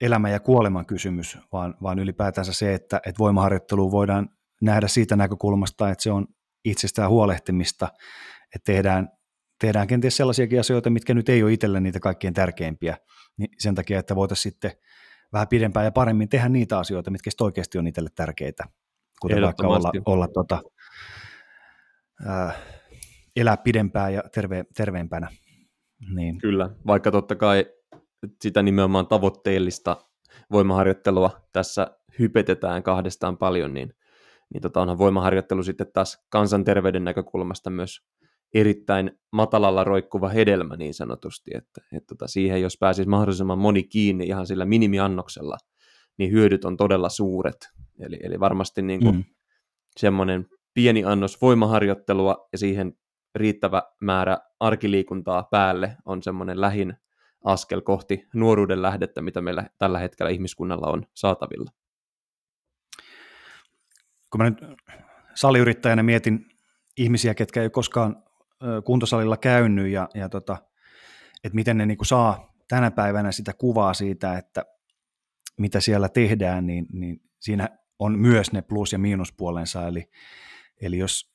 elämä ja kuoleman kysymys, vaan, vaan ylipäätänsä se, että, että voimaharjoittelu voidaan nähdä siitä näkökulmasta, että se on itsestään huolehtimista, että tehdään, tehdään kenties sellaisiakin asioita, mitkä nyt ei ole itselle niitä kaikkein tärkeimpiä, niin sen takia, että voitaisiin sitten vähän pidempään ja paremmin tehdä niitä asioita, mitkä oikeasti on itselle tärkeitä, kuten vaikka olla, olla tota, ää, elää pidempään ja terve, terveempänä. Niin. Kyllä, vaikka totta kai sitä nimenomaan tavoitteellista voimaharjoittelua tässä hypetetään kahdestaan paljon, niin, niin tota onhan voimaharjoittelu sitten taas kansanterveyden näkökulmasta myös erittäin matalalla roikkuva hedelmä niin sanotusti, että, että tota siihen jos pääsisi mahdollisimman moni kiinni ihan sillä minimiannoksella, niin hyödyt on todella suuret. Eli, eli varmasti niin kuin mm. semmoinen pieni annos voimaharjoittelua ja siihen riittävä määrä arkiliikuntaa päälle on semmoinen lähin askel kohti nuoruuden lähdettä, mitä meillä tällä hetkellä ihmiskunnalla on saatavilla. Kun mä nyt saliyrittäjänä mietin ihmisiä, ketkä ei koskaan kuntosalilla käynyt ja, ja tota, että miten ne niin saa tänä päivänä sitä kuvaa siitä, että mitä siellä tehdään, niin, niin siinä on myös ne plus- ja miinuspuolensa, eli, eli jos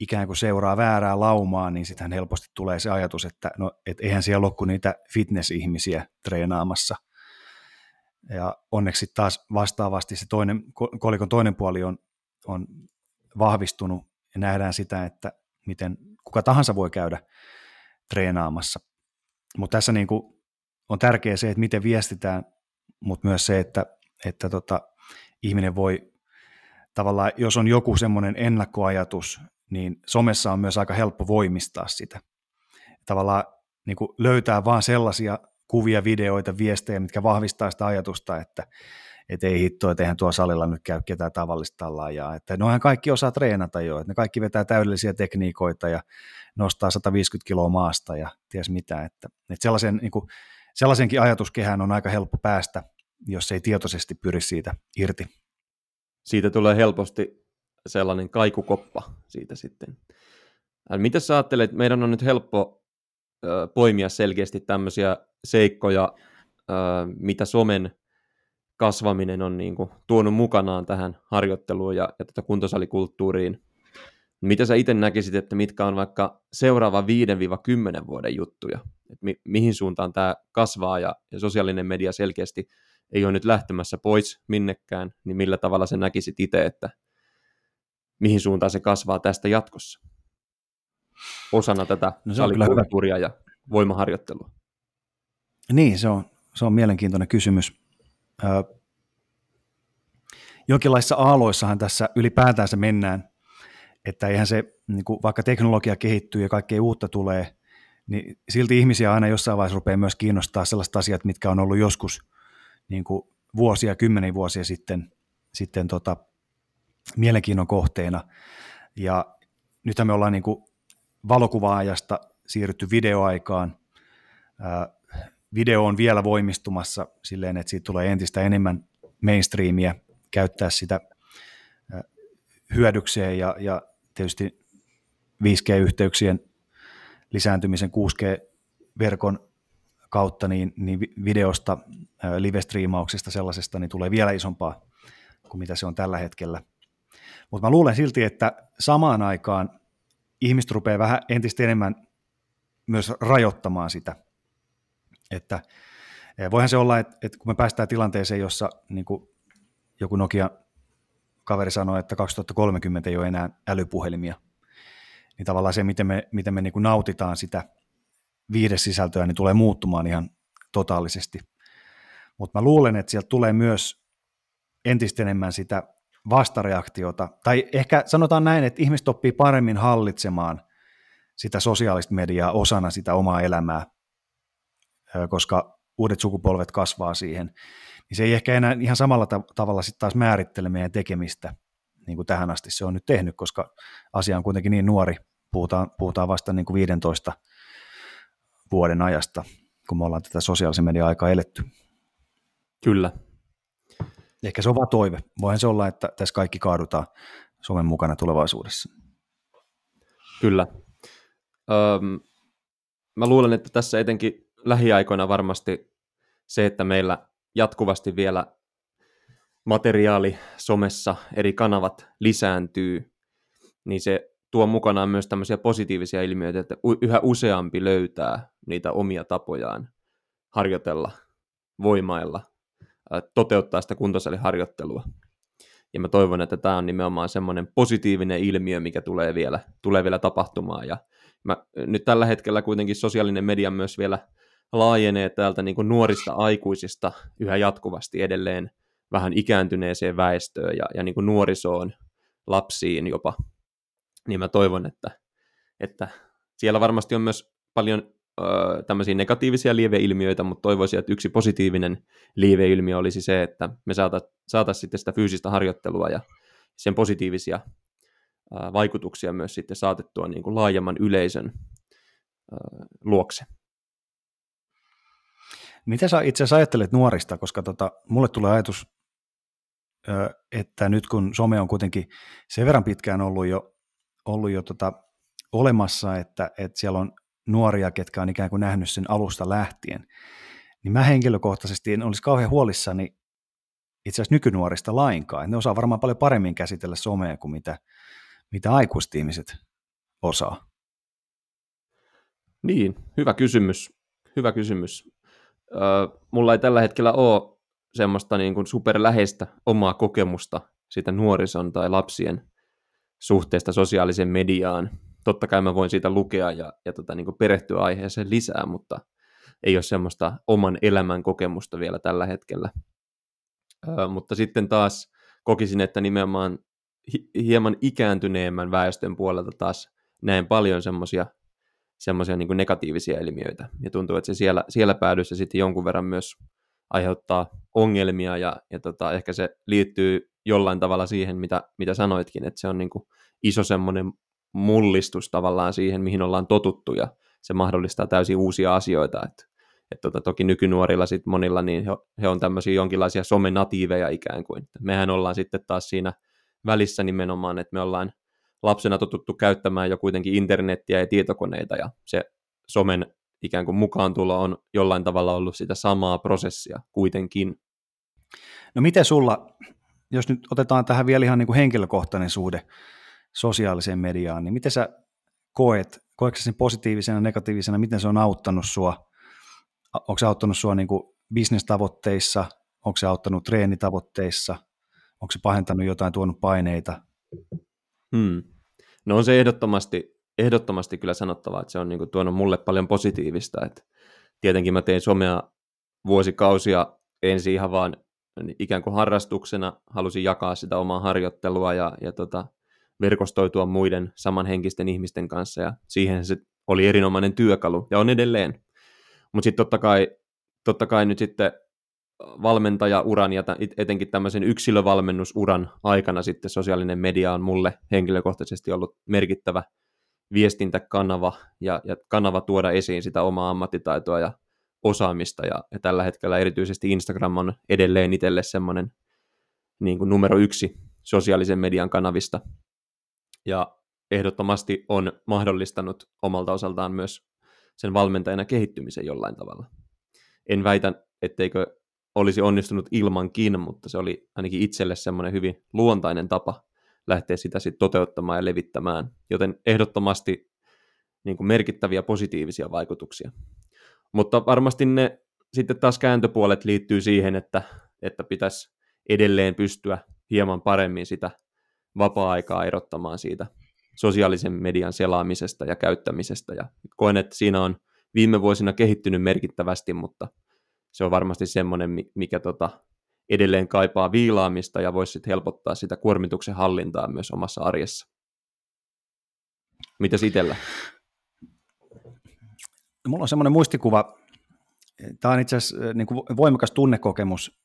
ikään kuin seuraa väärää laumaa, niin sitten helposti tulee se ajatus, että no, et eihän siellä ole kuin niitä fitness-ihmisiä treenaamassa. Ja onneksi taas vastaavasti se toinen, kolikon toinen puoli on, on vahvistunut ja nähdään sitä, että miten kuka tahansa voi käydä treenaamassa. Mutta tässä niin kuin on tärkeää se, että miten viestitään, mutta myös se, että, että tota, ihminen voi tavallaan, jos on joku semmoinen ennakkoajatus, niin somessa on myös aika helppo voimistaa sitä. Tavallaan niin kuin löytää vaan sellaisia kuvia, videoita, viestejä, mitkä vahvistaa sitä ajatusta, että, että ei hitto, että eihän tuo salilla nyt käy ketään tavallista tallaajaa. Että noihän kaikki osaa treenata jo, että ne kaikki vetää täydellisiä tekniikoita ja nostaa 150 kiloa maasta ja ties mitä. Että, että sellaisen, niin kuin, sellaisenkin ajatuskehän on aika helppo päästä, jos ei tietoisesti pyri siitä irti. Siitä tulee helposti sellainen kaikukoppa siitä sitten. Mitä sä ajattelet, meidän on nyt helppo poimia selkeästi tämmöisiä seikkoja, mitä somen kasvaminen on niin kuin tuonut mukanaan tähän harjoitteluun ja, ja tätä kuntosalikulttuuriin. Mitä sä itse näkisit, että mitkä on vaikka seuraava 5-10 vuoden juttuja? Et mi- mihin suuntaan tämä kasvaa ja, ja sosiaalinen media selkeästi ei ole nyt lähtemässä pois minnekään, niin millä tavalla sä näkisit itse, että mihin suuntaan se kasvaa tästä jatkossa? Osana tätä no salikulttuuria ja voimaharjoittelua. Niin, se on, se on mielenkiintoinen kysymys jonkinlaisissa aaloissahan tässä ylipäätään se mennään, että eihän se, niin kuin vaikka teknologia kehittyy ja kaikkea uutta tulee, niin silti ihmisiä aina jossain vaiheessa rupeaa myös kiinnostaa sellaiset asiat, mitkä on ollut joskus niin kuin vuosia, kymmenen vuosia sitten, sitten tota, mielenkiinnon kohteena. Ja nythän me ollaan niin kuin valokuva-ajasta siirrytty videoaikaan video on vielä voimistumassa silleen, että siitä tulee entistä enemmän mainstreamia käyttää sitä hyödykseen ja, ja tietysti 5G-yhteyksien lisääntymisen 6G-verkon kautta niin, niin videosta, live-striimauksesta sellaisesta, niin tulee vielä isompaa kuin mitä se on tällä hetkellä. Mutta mä luulen silti, että samaan aikaan ihmiset rupeaa vähän entistä enemmän myös rajoittamaan sitä että voihan se olla, että, että kun me päästään tilanteeseen, jossa niin kuin joku Nokia kaveri sanoi, että 2030 ei ole enää älypuhelimia, niin tavallaan se, miten me, miten me niin kuin nautitaan sitä viidesisältöä, niin tulee muuttumaan ihan totaalisesti. Mutta mä luulen, että sieltä tulee myös entistä enemmän sitä vastareaktiota, tai ehkä sanotaan näin, että ihmiset oppii paremmin hallitsemaan sitä sosiaalista mediaa osana sitä omaa elämää, koska uudet sukupolvet kasvaa siihen, niin se ei ehkä enää ihan samalla tavalla sitten taas määrittele meidän tekemistä, niin kuin tähän asti se on nyt tehnyt, koska asia on kuitenkin niin nuori, puhutaan, puhutaan vasta niin kuin 15 vuoden ajasta, kun me ollaan tätä sosiaalisen median aikaa eletty. Kyllä. Ehkä se on vaan toive. Voihan se olla, että tässä kaikki kaadutaan Suomen mukana tulevaisuudessa. Kyllä. Öm, mä luulen, että tässä etenkin lähiaikoina varmasti se, että meillä jatkuvasti vielä materiaali somessa, eri kanavat lisääntyy, niin se tuo mukanaan myös tämmöisiä positiivisia ilmiöitä, että yhä useampi löytää niitä omia tapojaan harjoitella, voimailla, toteuttaa sitä kuntosaliharjoittelua. Ja mä toivon, että tämä on nimenomaan semmoinen positiivinen ilmiö, mikä tulee vielä, tulee vielä tapahtumaan. Ja mä, nyt tällä hetkellä kuitenkin sosiaalinen media myös vielä laajenee täältä niin kuin nuorista aikuisista yhä jatkuvasti edelleen vähän ikääntyneeseen väestöön ja, ja niin kuin nuorisoon, lapsiin jopa, niin mä toivon, että, että siellä varmasti on myös paljon ö, tämmöisiä negatiivisia lieveilmiöitä, mutta toivoisin, että yksi positiivinen lieveilmiö olisi se, että me saataisiin saata sitten sitä fyysistä harjoittelua ja sen positiivisia ö, vaikutuksia myös sitten saatettua niin kuin laajemman yleisön ö, luokse. Mitä sä itse asiassa ajattelet nuorista, koska tota, mulle tulee ajatus, että nyt kun some on kuitenkin sen verran pitkään ollut jo, ollut jo tota, olemassa, että, että siellä on nuoria, ketkä on ikään kuin nähnyt sen alusta lähtien, niin mä henkilökohtaisesti en olisi kauhean huolissani itse asiassa nykynuorista lainkaan. Ne osaa varmaan paljon paremmin käsitellä somea kuin mitä, mitä aikuistiimiset osaa. Niin, hyvä kysymys. Hyvä kysymys mulla ei tällä hetkellä ole semmoista niin kuin superläheistä omaa kokemusta siitä nuorison tai lapsien suhteesta sosiaaliseen mediaan. Totta kai mä voin siitä lukea ja, ja tota, niin kuin perehtyä aiheeseen lisää, mutta ei ole semmoista oman elämän kokemusta vielä tällä hetkellä. Ö, mutta sitten taas kokisin, että nimenomaan hieman ikääntyneemmän väestön puolelta taas näen paljon semmoisia semmoisia niin negatiivisia ilmiöitä. Ja tuntuu, että se siellä, siellä päädyssä sitten jonkun verran myös aiheuttaa ongelmia ja, ja tota, ehkä se liittyy jollain tavalla siihen, mitä, mitä sanoitkin, että se on niin kuin iso semmoinen mullistus tavallaan siihen, mihin ollaan totuttu ja se mahdollistaa täysin uusia asioita. Et, et tota, toki nykynuorilla sit monilla, niin he, he on tämmöisiä jonkinlaisia somenatiiveja ikään kuin. Mehän ollaan sitten taas siinä välissä nimenomaan, että me ollaan lapsena totuttu käyttämään jo kuitenkin internettiä ja tietokoneita, ja se somen ikään kuin mukaan tulo on jollain tavalla ollut sitä samaa prosessia kuitenkin. No miten sulla, jos nyt otetaan tähän vielä ihan niin kuin henkilökohtainen suhde sosiaaliseen mediaan, niin miten sä koet, koetko sen positiivisena, negatiivisena, miten se on auttanut sua, onko se auttanut sua niin kuin bisnestavoitteissa, onko se auttanut treenitavoitteissa, onko se pahentanut jotain, tuonut paineita? Hmm. No on se ehdottomasti, ehdottomasti kyllä sanottava, että se on niin kuin tuonut mulle paljon positiivista. Että tietenkin mä tein somea vuosikausia ensin ihan vaan ikään kuin harrastuksena, halusin jakaa sitä omaa harjoittelua ja, ja tota, verkostoitua muiden samanhenkisten ihmisten kanssa ja siihen se oli erinomainen työkalu ja on edelleen. Mutta sitten totta kai, totta kai nyt sitten valmentajauran ja etenkin tämmöisen yksilövalmennusuran aikana sitten sosiaalinen media on mulle henkilökohtaisesti ollut merkittävä viestintäkanava ja, ja kanava tuoda esiin sitä omaa ammattitaitoa ja osaamista ja, ja tällä hetkellä erityisesti Instagram on edelleen itselle semmoinen niin kuin numero yksi sosiaalisen median kanavista ja ehdottomasti on mahdollistanut omalta osaltaan myös sen valmentajana kehittymisen jollain tavalla. En väitä, etteikö olisi onnistunut ilmankin, mutta se oli ainakin itselle semmoinen hyvin luontainen tapa lähteä sitä sitten toteuttamaan ja levittämään. Joten ehdottomasti niin kuin merkittäviä positiivisia vaikutuksia. Mutta varmasti ne sitten taas kääntöpuolet liittyy siihen, että, että pitäisi edelleen pystyä hieman paremmin sitä vapaa-aikaa erottamaan siitä sosiaalisen median selaamisesta ja käyttämisestä. Ja koen, että siinä on viime vuosina kehittynyt merkittävästi, mutta se on varmasti semmoinen, mikä tota, edelleen kaipaa viilaamista ja voisi sitten helpottaa sitä kuormituksen hallintaa myös omassa arjessa. Mitäs itsellä? Mulla on semmoinen muistikuva, tämä on itse asiassa niin kuin voimakas tunnekokemus,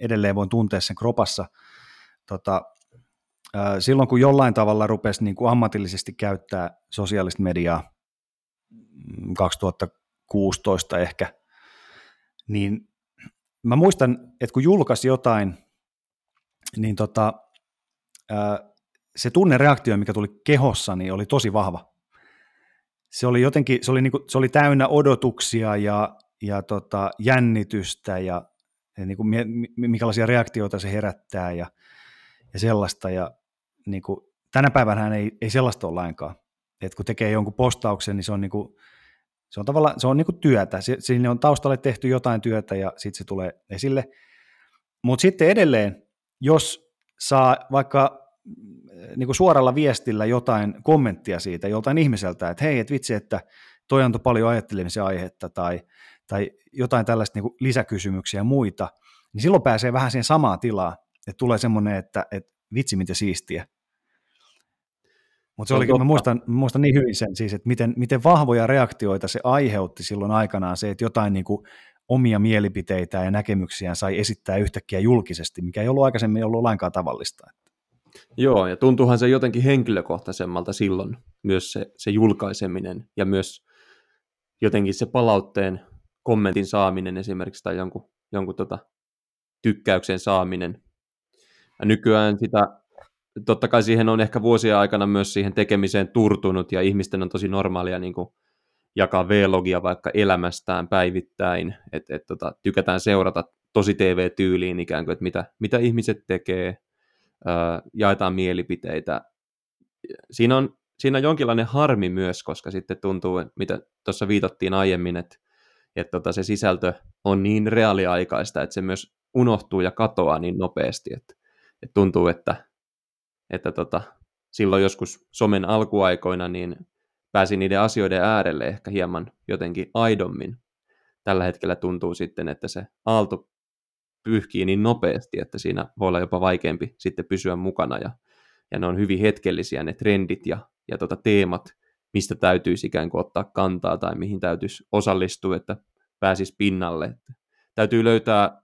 edelleen voin tuntea sen kropassa. Tota, silloin kun jollain tavalla rupesi niin kuin ammatillisesti käyttää sosiaalista mediaa, 2016 mm, ehkä, niin mä muistan, että kun julkaisi jotain, niin tota, se tunnereaktio, mikä tuli kehossa, niin oli tosi vahva. Se oli jotenkin, se oli, niin kuin, se oli täynnä odotuksia ja, ja tota, jännitystä ja, ja niin kuin, minkälaisia reaktioita se herättää ja, ja sellaista. Ja niin kuin, tänä päivänä ei, ei sellaista ole lainkaan. Et kun tekee jonkun postauksen, niin se on, niin kuin, se on tavallaan se on niin työtä. Sinne on taustalle tehty jotain työtä ja sitten se tulee esille. Mutta sitten edelleen, jos saa vaikka niin kuin suoralla viestillä jotain kommenttia siitä joltain ihmiseltä, että hei, et vitsi, että toi antoi paljon ajattelemisen aihetta tai, tai jotain tällaista niin kuin lisäkysymyksiä ja muita, niin silloin pääsee vähän siihen samaan tilaan, että tulee semmoinen, että, että vitsi, miten siistiä. Mutta se olikin, mä muistan, mä muistan niin hyvin sen siis, että miten, miten vahvoja reaktioita se aiheutti silloin aikanaan se, että jotain niin kuin omia mielipiteitä ja näkemyksiä sai esittää yhtäkkiä julkisesti, mikä ei ollut aikaisemmin ollut lainkaan tavallista. Joo, ja tuntuuhan se jotenkin henkilökohtaisemmalta silloin myös se, se julkaiseminen ja myös jotenkin se palautteen kommentin saaminen esimerkiksi tai jonkun, jonkun tota, tykkäyksen saaminen. Ja nykyään sitä, totta kai siihen on ehkä vuosien aikana myös siihen tekemiseen turtunut ja ihmisten on tosi normaalia niin kuin jakaa V-logia vaikka elämästään päivittäin, että et, tota, tykätään seurata tosi TV-tyyliin ikään kuin, että mitä, mitä ihmiset tekee, jaetaan mielipiteitä. Siinä on, siinä on jonkinlainen harmi myös, koska sitten tuntuu, mitä tuossa viitattiin aiemmin, että, että tota, se sisältö on niin reaaliaikaista, että se myös unohtuu ja katoaa niin nopeasti, että, että tuntuu, että, että tota, silloin joskus somen alkuaikoina niin pääsi niiden asioiden äärelle ehkä hieman jotenkin aidommin. Tällä hetkellä tuntuu sitten, että se aalto pyyhkii niin nopeasti, että siinä voi olla jopa vaikeampi sitten pysyä mukana ja, ja ne on hyvin hetkellisiä ne trendit ja, ja tota teemat, mistä täytyisi ikään kuin ottaa kantaa tai mihin täytyisi osallistua, että pääsisi pinnalle. Että täytyy löytää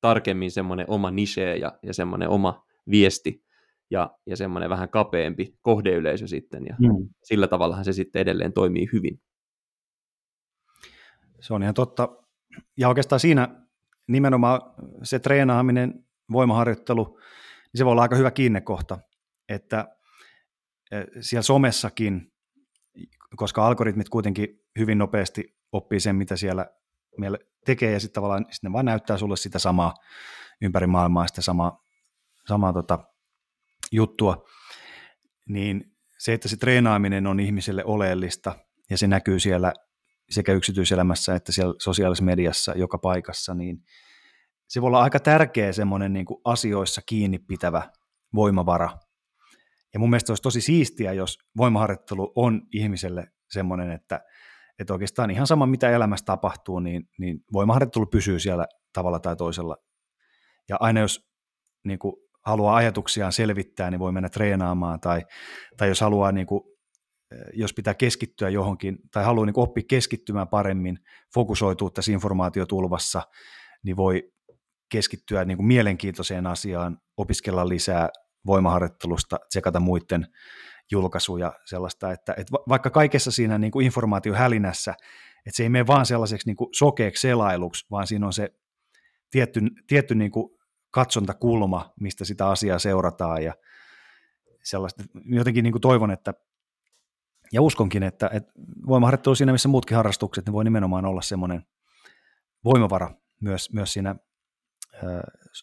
tarkemmin semmoinen oma niche ja, ja semmoinen oma viesti ja, ja semmoinen vähän kapeampi kohdeyleisö sitten ja mm. sillä tavallahan se sitten edelleen toimii hyvin. Se on ihan totta. Ja oikeastaan siinä nimenomaan se treenaaminen, voimaharjoittelu, niin se voi olla aika hyvä kiinnekohta, että e, siellä somessakin, koska algoritmit kuitenkin hyvin nopeasti oppii sen, mitä siellä meillä tekee, ja sitten tavallaan sit ne vaan näyttää sulle sitä samaa ympäri maailmaa, sitä samaa, samaa tota, juttua, niin se, että se treenaaminen on ihmiselle oleellista, ja se näkyy siellä sekä yksityiselämässä että siellä sosiaalisessa mediassa joka paikassa, niin se voi olla aika tärkeä semmoinen niin asioissa kiinni pitävä voimavara. Ja mun mielestä olisi tosi siistiä, jos voimaharjoittelu on ihmiselle semmoinen, että, että oikeastaan ihan sama mitä elämässä tapahtuu, niin, niin voimaharjoittelu pysyy siellä tavalla tai toisella. Ja aina jos niin kuin, haluaa ajatuksiaan selvittää, niin voi mennä treenaamaan, tai, tai jos haluaa niin kuin, jos pitää keskittyä johonkin tai haluaa niin oppia keskittymään paremmin, fokusoitua tässä informaatiotulvassa, niin voi keskittyä niin kuin mielenkiintoiseen asiaan, opiskella lisää voimaharjoittelusta, tsekata muiden julkaisuja sellaista, että, että vaikka kaikessa siinä niin kuin informaatiohälinässä, että se ei mene vaan sellaiseksi niin kuin sokeaksi selailuksi, vaan siinä on se tietty, tietty niin kuin katsontakulma, mistä sitä asiaa seurataan ja sellaista. Jotenkin niin kuin toivon, että ja uskonkin, että, että voimaharjoittelu siinä, missä muutkin harrastukset, niin voi nimenomaan olla semmoinen voimavara myös, myös siinä ö,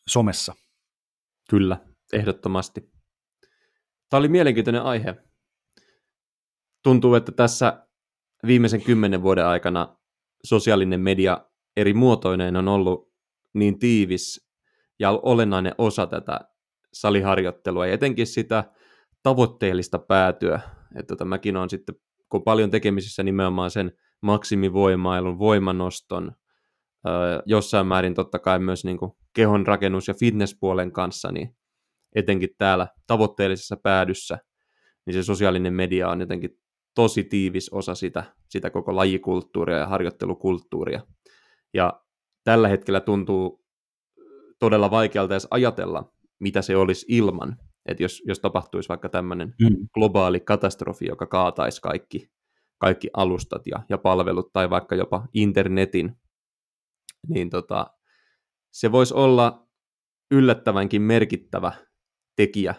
somessa. Kyllä, ehdottomasti. Tämä oli mielenkiintoinen aihe. Tuntuu, että tässä viimeisen kymmenen vuoden aikana sosiaalinen media eri muotoineen on ollut niin tiivis ja olennainen osa tätä saliharjoittelua ja etenkin sitä tavoitteellista päätyä. Että tota, mäkin olen sitten, kun paljon tekemisissä nimenomaan sen maksimivoimailun, voimanoston, jossain määrin totta kai myös niin kuin kehon rakennus- ja fitnesspuolen kanssa, niin etenkin täällä tavoitteellisessa päädyssä, niin se sosiaalinen media on jotenkin tosi tiivis osa sitä, sitä koko lajikulttuuria ja harjoittelukulttuuria. Ja tällä hetkellä tuntuu todella vaikealta edes ajatella, mitä se olisi ilman. Että jos, jos tapahtuisi vaikka tämmöinen mm. globaali katastrofi, joka kaataisi kaikki, kaikki alustat ja, ja palvelut tai vaikka jopa internetin, niin tota, se voisi olla yllättävänkin merkittävä tekijä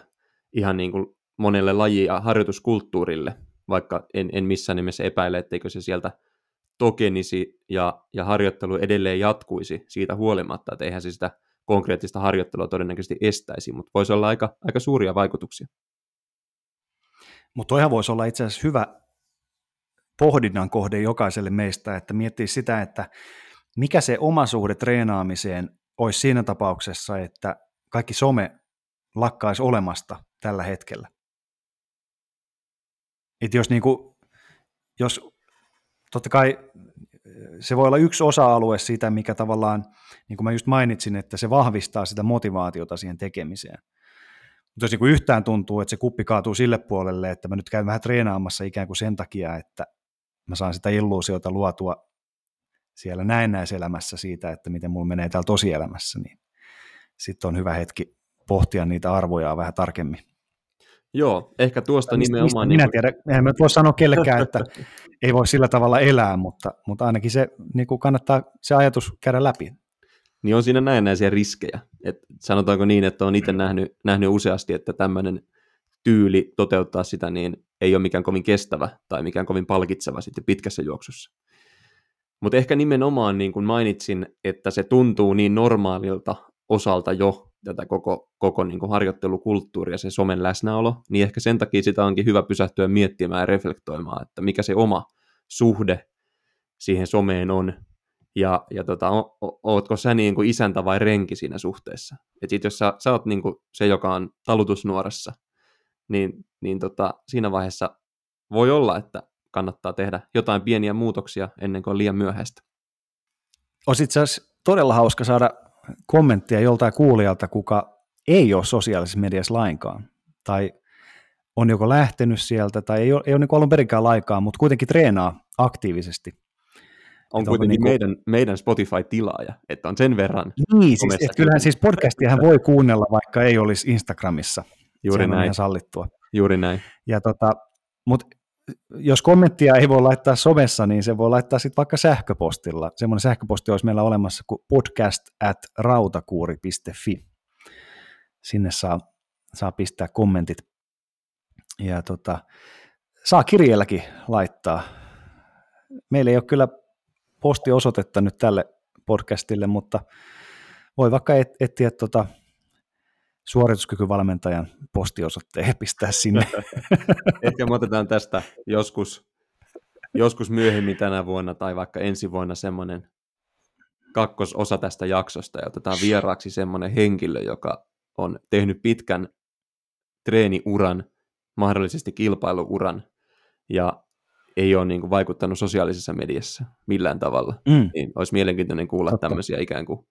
ihan niin kuin monelle laji- ja harjoituskulttuurille, vaikka en, en missään nimessä epäile, etteikö se sieltä tokenisi ja, ja harjoittelu edelleen jatkuisi siitä huolimatta, että eihän se sitä konkreettista harjoittelua todennäköisesti estäisi, mutta voisi olla aika, aika suuria vaikutuksia. Mutta toihan voisi olla itse asiassa hyvä pohdinnan kohde jokaiselle meistä, että miettii sitä, että mikä se oma suhde treenaamiseen olisi siinä tapauksessa, että kaikki some lakkaisi olemasta tällä hetkellä. Et jos, niin kuin, jos totta kai se voi olla yksi osa-alue siitä, mikä tavallaan, niin kuin mä just mainitsin, että se vahvistaa sitä motivaatiota siihen tekemiseen. Mutta jos niin yhtään tuntuu, että se kuppi kaatuu sille puolelle, että mä nyt käyn vähän treenaamassa ikään kuin sen takia, että mä saan sitä illuusiota luotua siellä näennäiselämässä siitä, että miten mulla menee täällä tosielämässä, niin sitten on hyvä hetki pohtia niitä arvoja vähän tarkemmin. Joo, ehkä tuosta mistä, nimenomaan... Mistä minä niin... tiedän, en voi sanoa kellekään, että ei voi sillä tavalla elää, mutta, mutta ainakin se niin kuin kannattaa se ajatus käydä läpi. Niin on siinä näennäisiä riskejä. Et sanotaanko niin, että on itse nähnyt, nähnyt useasti, että tämmöinen tyyli toteuttaa sitä, niin ei ole mikään kovin kestävä tai mikään kovin palkitseva sitten pitkässä juoksussa. Mutta ehkä nimenomaan niin kuin mainitsin, että se tuntuu niin normaalilta osalta jo tätä koko, koko niin kuin harjoittelukulttuuria, se somen läsnäolo, niin ehkä sen takia sitä onkin hyvä pysähtyä miettimään ja reflektoimaan, että mikä se oma suhde siihen someen on, ja, ja tota, o, o, ootko sä niin kuin isäntä vai renki siinä suhteessa. Et sit jos sä, sä oot niin kuin se, joka on talutusnuorassa, niin, niin tota, siinä vaiheessa voi olla, että kannattaa tehdä jotain pieniä muutoksia ennen kuin on liian myöhäistä. Olisi itse todella hauska saada kommenttia joltain kuulijalta, kuka ei ole sosiaalisessa mediassa lainkaan, tai on joko lähtenyt sieltä, tai ei ole, ei ole niin alun perinkään laikaa, mutta kuitenkin treenaa aktiivisesti. On kuitenkin niin kuin... meidän, meidän Spotify-tilaaja, että on sen verran. Niin, siis, että kyllähän siis podcastiahan voi kuunnella, vaikka ei olisi Instagramissa. Juuri Sehän näin. On sallittua. Juuri näin. Ja tota, mutta jos kommenttia ei voi laittaa somessa, niin se voi laittaa sitten vaikka sähköpostilla. Semmoinen sähköposti olisi meillä olemassa kuin podcast at rautakuuri.fi. Sinne saa, saa pistää kommentit. Ja tota, saa kirjeelläkin laittaa. Meillä ei ole kyllä postiosoitetta nyt tälle podcastille, mutta voi vaikka et, etsiä tota suorituskykyvalmentajan postiosoitteen pistää sinne. Ehkä me otetaan tästä joskus, joskus myöhemmin tänä vuonna tai vaikka ensi vuonna semmoinen kakkososa tästä jaksosta ja otetaan vieraaksi semmoinen henkilö, joka on tehnyt pitkän treeniuran, mahdollisesti kilpailuuran ja ei ole niin kuin vaikuttanut sosiaalisessa mediassa millään tavalla. Mm. Niin olisi mielenkiintoinen kuulla Totta. tämmöisiä ikään kuin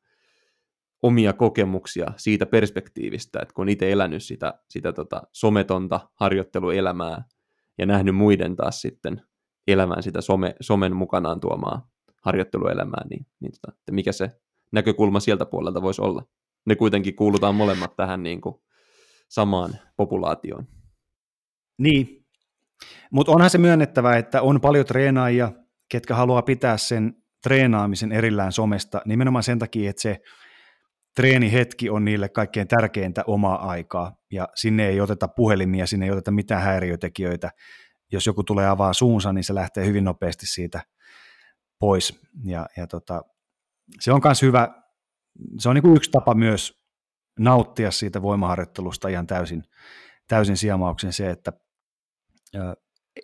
omia kokemuksia siitä perspektiivistä, että kun itse elänyt sitä, sitä tota sometonta harjoitteluelämää ja nähnyt muiden taas sitten elämään sitä some, somen mukanaan tuomaa harjoitteluelämää, niin, niin tota, että mikä se näkökulma sieltä puolelta voisi olla. Ne kuitenkin kuulutaan molemmat tähän niin kuin samaan populaatioon. Niin, mutta onhan se myönnettävä, että on paljon treenaajia, ketkä haluaa pitää sen treenaamisen erillään somesta nimenomaan sen takia, että se treenihetki on niille kaikkein tärkeintä omaa aikaa, ja sinne ei oteta puhelimia, sinne ei oteta mitään häiriötekijöitä. Jos joku tulee avaa suunsa, niin se lähtee hyvin nopeasti siitä pois, ja, ja tota, se on myös hyvä, se on niin yksi tapa myös nauttia siitä voimaharjoittelusta ihan täysin, täysin siemauksen se, että ää,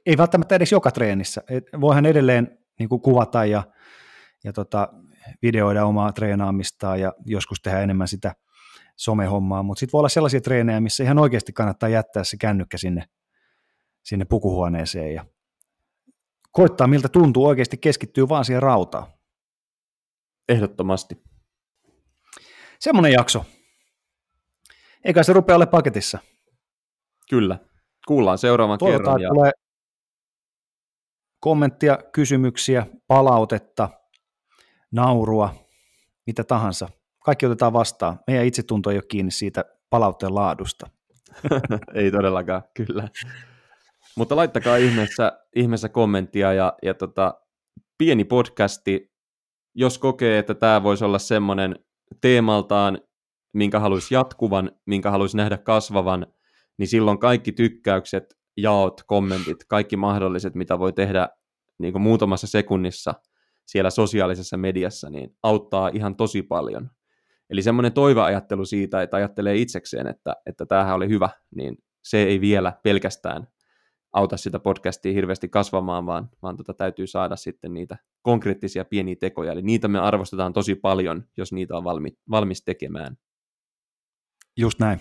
ei välttämättä edes joka treenissä, et voihan edelleen niin kuin kuvata ja, ja tota, videoida omaa treenaamistaan ja joskus tehdä enemmän sitä somehommaa, mutta sitten voi olla sellaisia treenejä, missä ihan oikeasti kannattaa jättää se kännykkä sinne, sinne pukuhuoneeseen ja koittaa miltä tuntuu oikeasti keskittyy vaan siihen rautaan. Ehdottomasti. Semmoinen jakso. Eikä se rupea ole paketissa. Kyllä. Kuullaan seuraavan Toivotaan, kerran. Ja... tulee kommenttia, kysymyksiä, palautetta, naurua, mitä tahansa. Kaikki otetaan vastaan. Meidän itsetunto ei ole kiinni siitä palautteen laadusta. ei todellakaan, kyllä. Mutta laittakaa ihmeessä, ihmeessä kommenttia ja, ja tota, pieni podcasti, jos kokee, että tämä voisi olla semmoinen teemaltaan, minkä haluaisi jatkuvan, minkä haluaisi nähdä kasvavan, niin silloin kaikki tykkäykset, jaot, kommentit, kaikki mahdolliset, mitä voi tehdä niin kuin muutamassa sekunnissa siellä sosiaalisessa mediassa, niin auttaa ihan tosi paljon. Eli semmoinen toiveajattelu siitä, että ajattelee itsekseen, että, että tämähän oli hyvä, niin se ei vielä pelkästään auta sitä podcastia hirveästi kasvamaan, vaan, vaan tota täytyy saada sitten niitä konkreettisia pieniä tekoja. Eli niitä me arvostetaan tosi paljon, jos niitä on valmi, valmis tekemään. Just näin.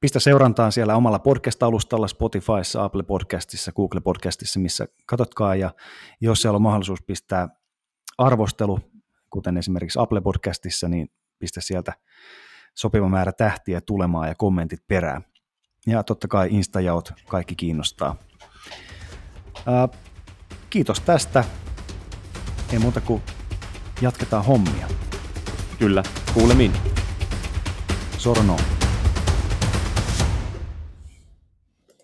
Pistä seurantaan siellä omalla podcast-alustalla, Spotifyssa, Apple Podcastissa, Google Podcastissa, missä katsotkaan, ja jos siellä on mahdollisuus pistää arvostelu, kuten esimerkiksi Apple Podcastissa, niin pistä sieltä sopiva määrä tähtiä tulemaan ja kommentit perään. Ja totta kai Instajaot kaikki kiinnostaa. Ää, kiitos tästä. Ei muuta kuin jatketaan hommia. Kyllä, kuulemiin. Sorno.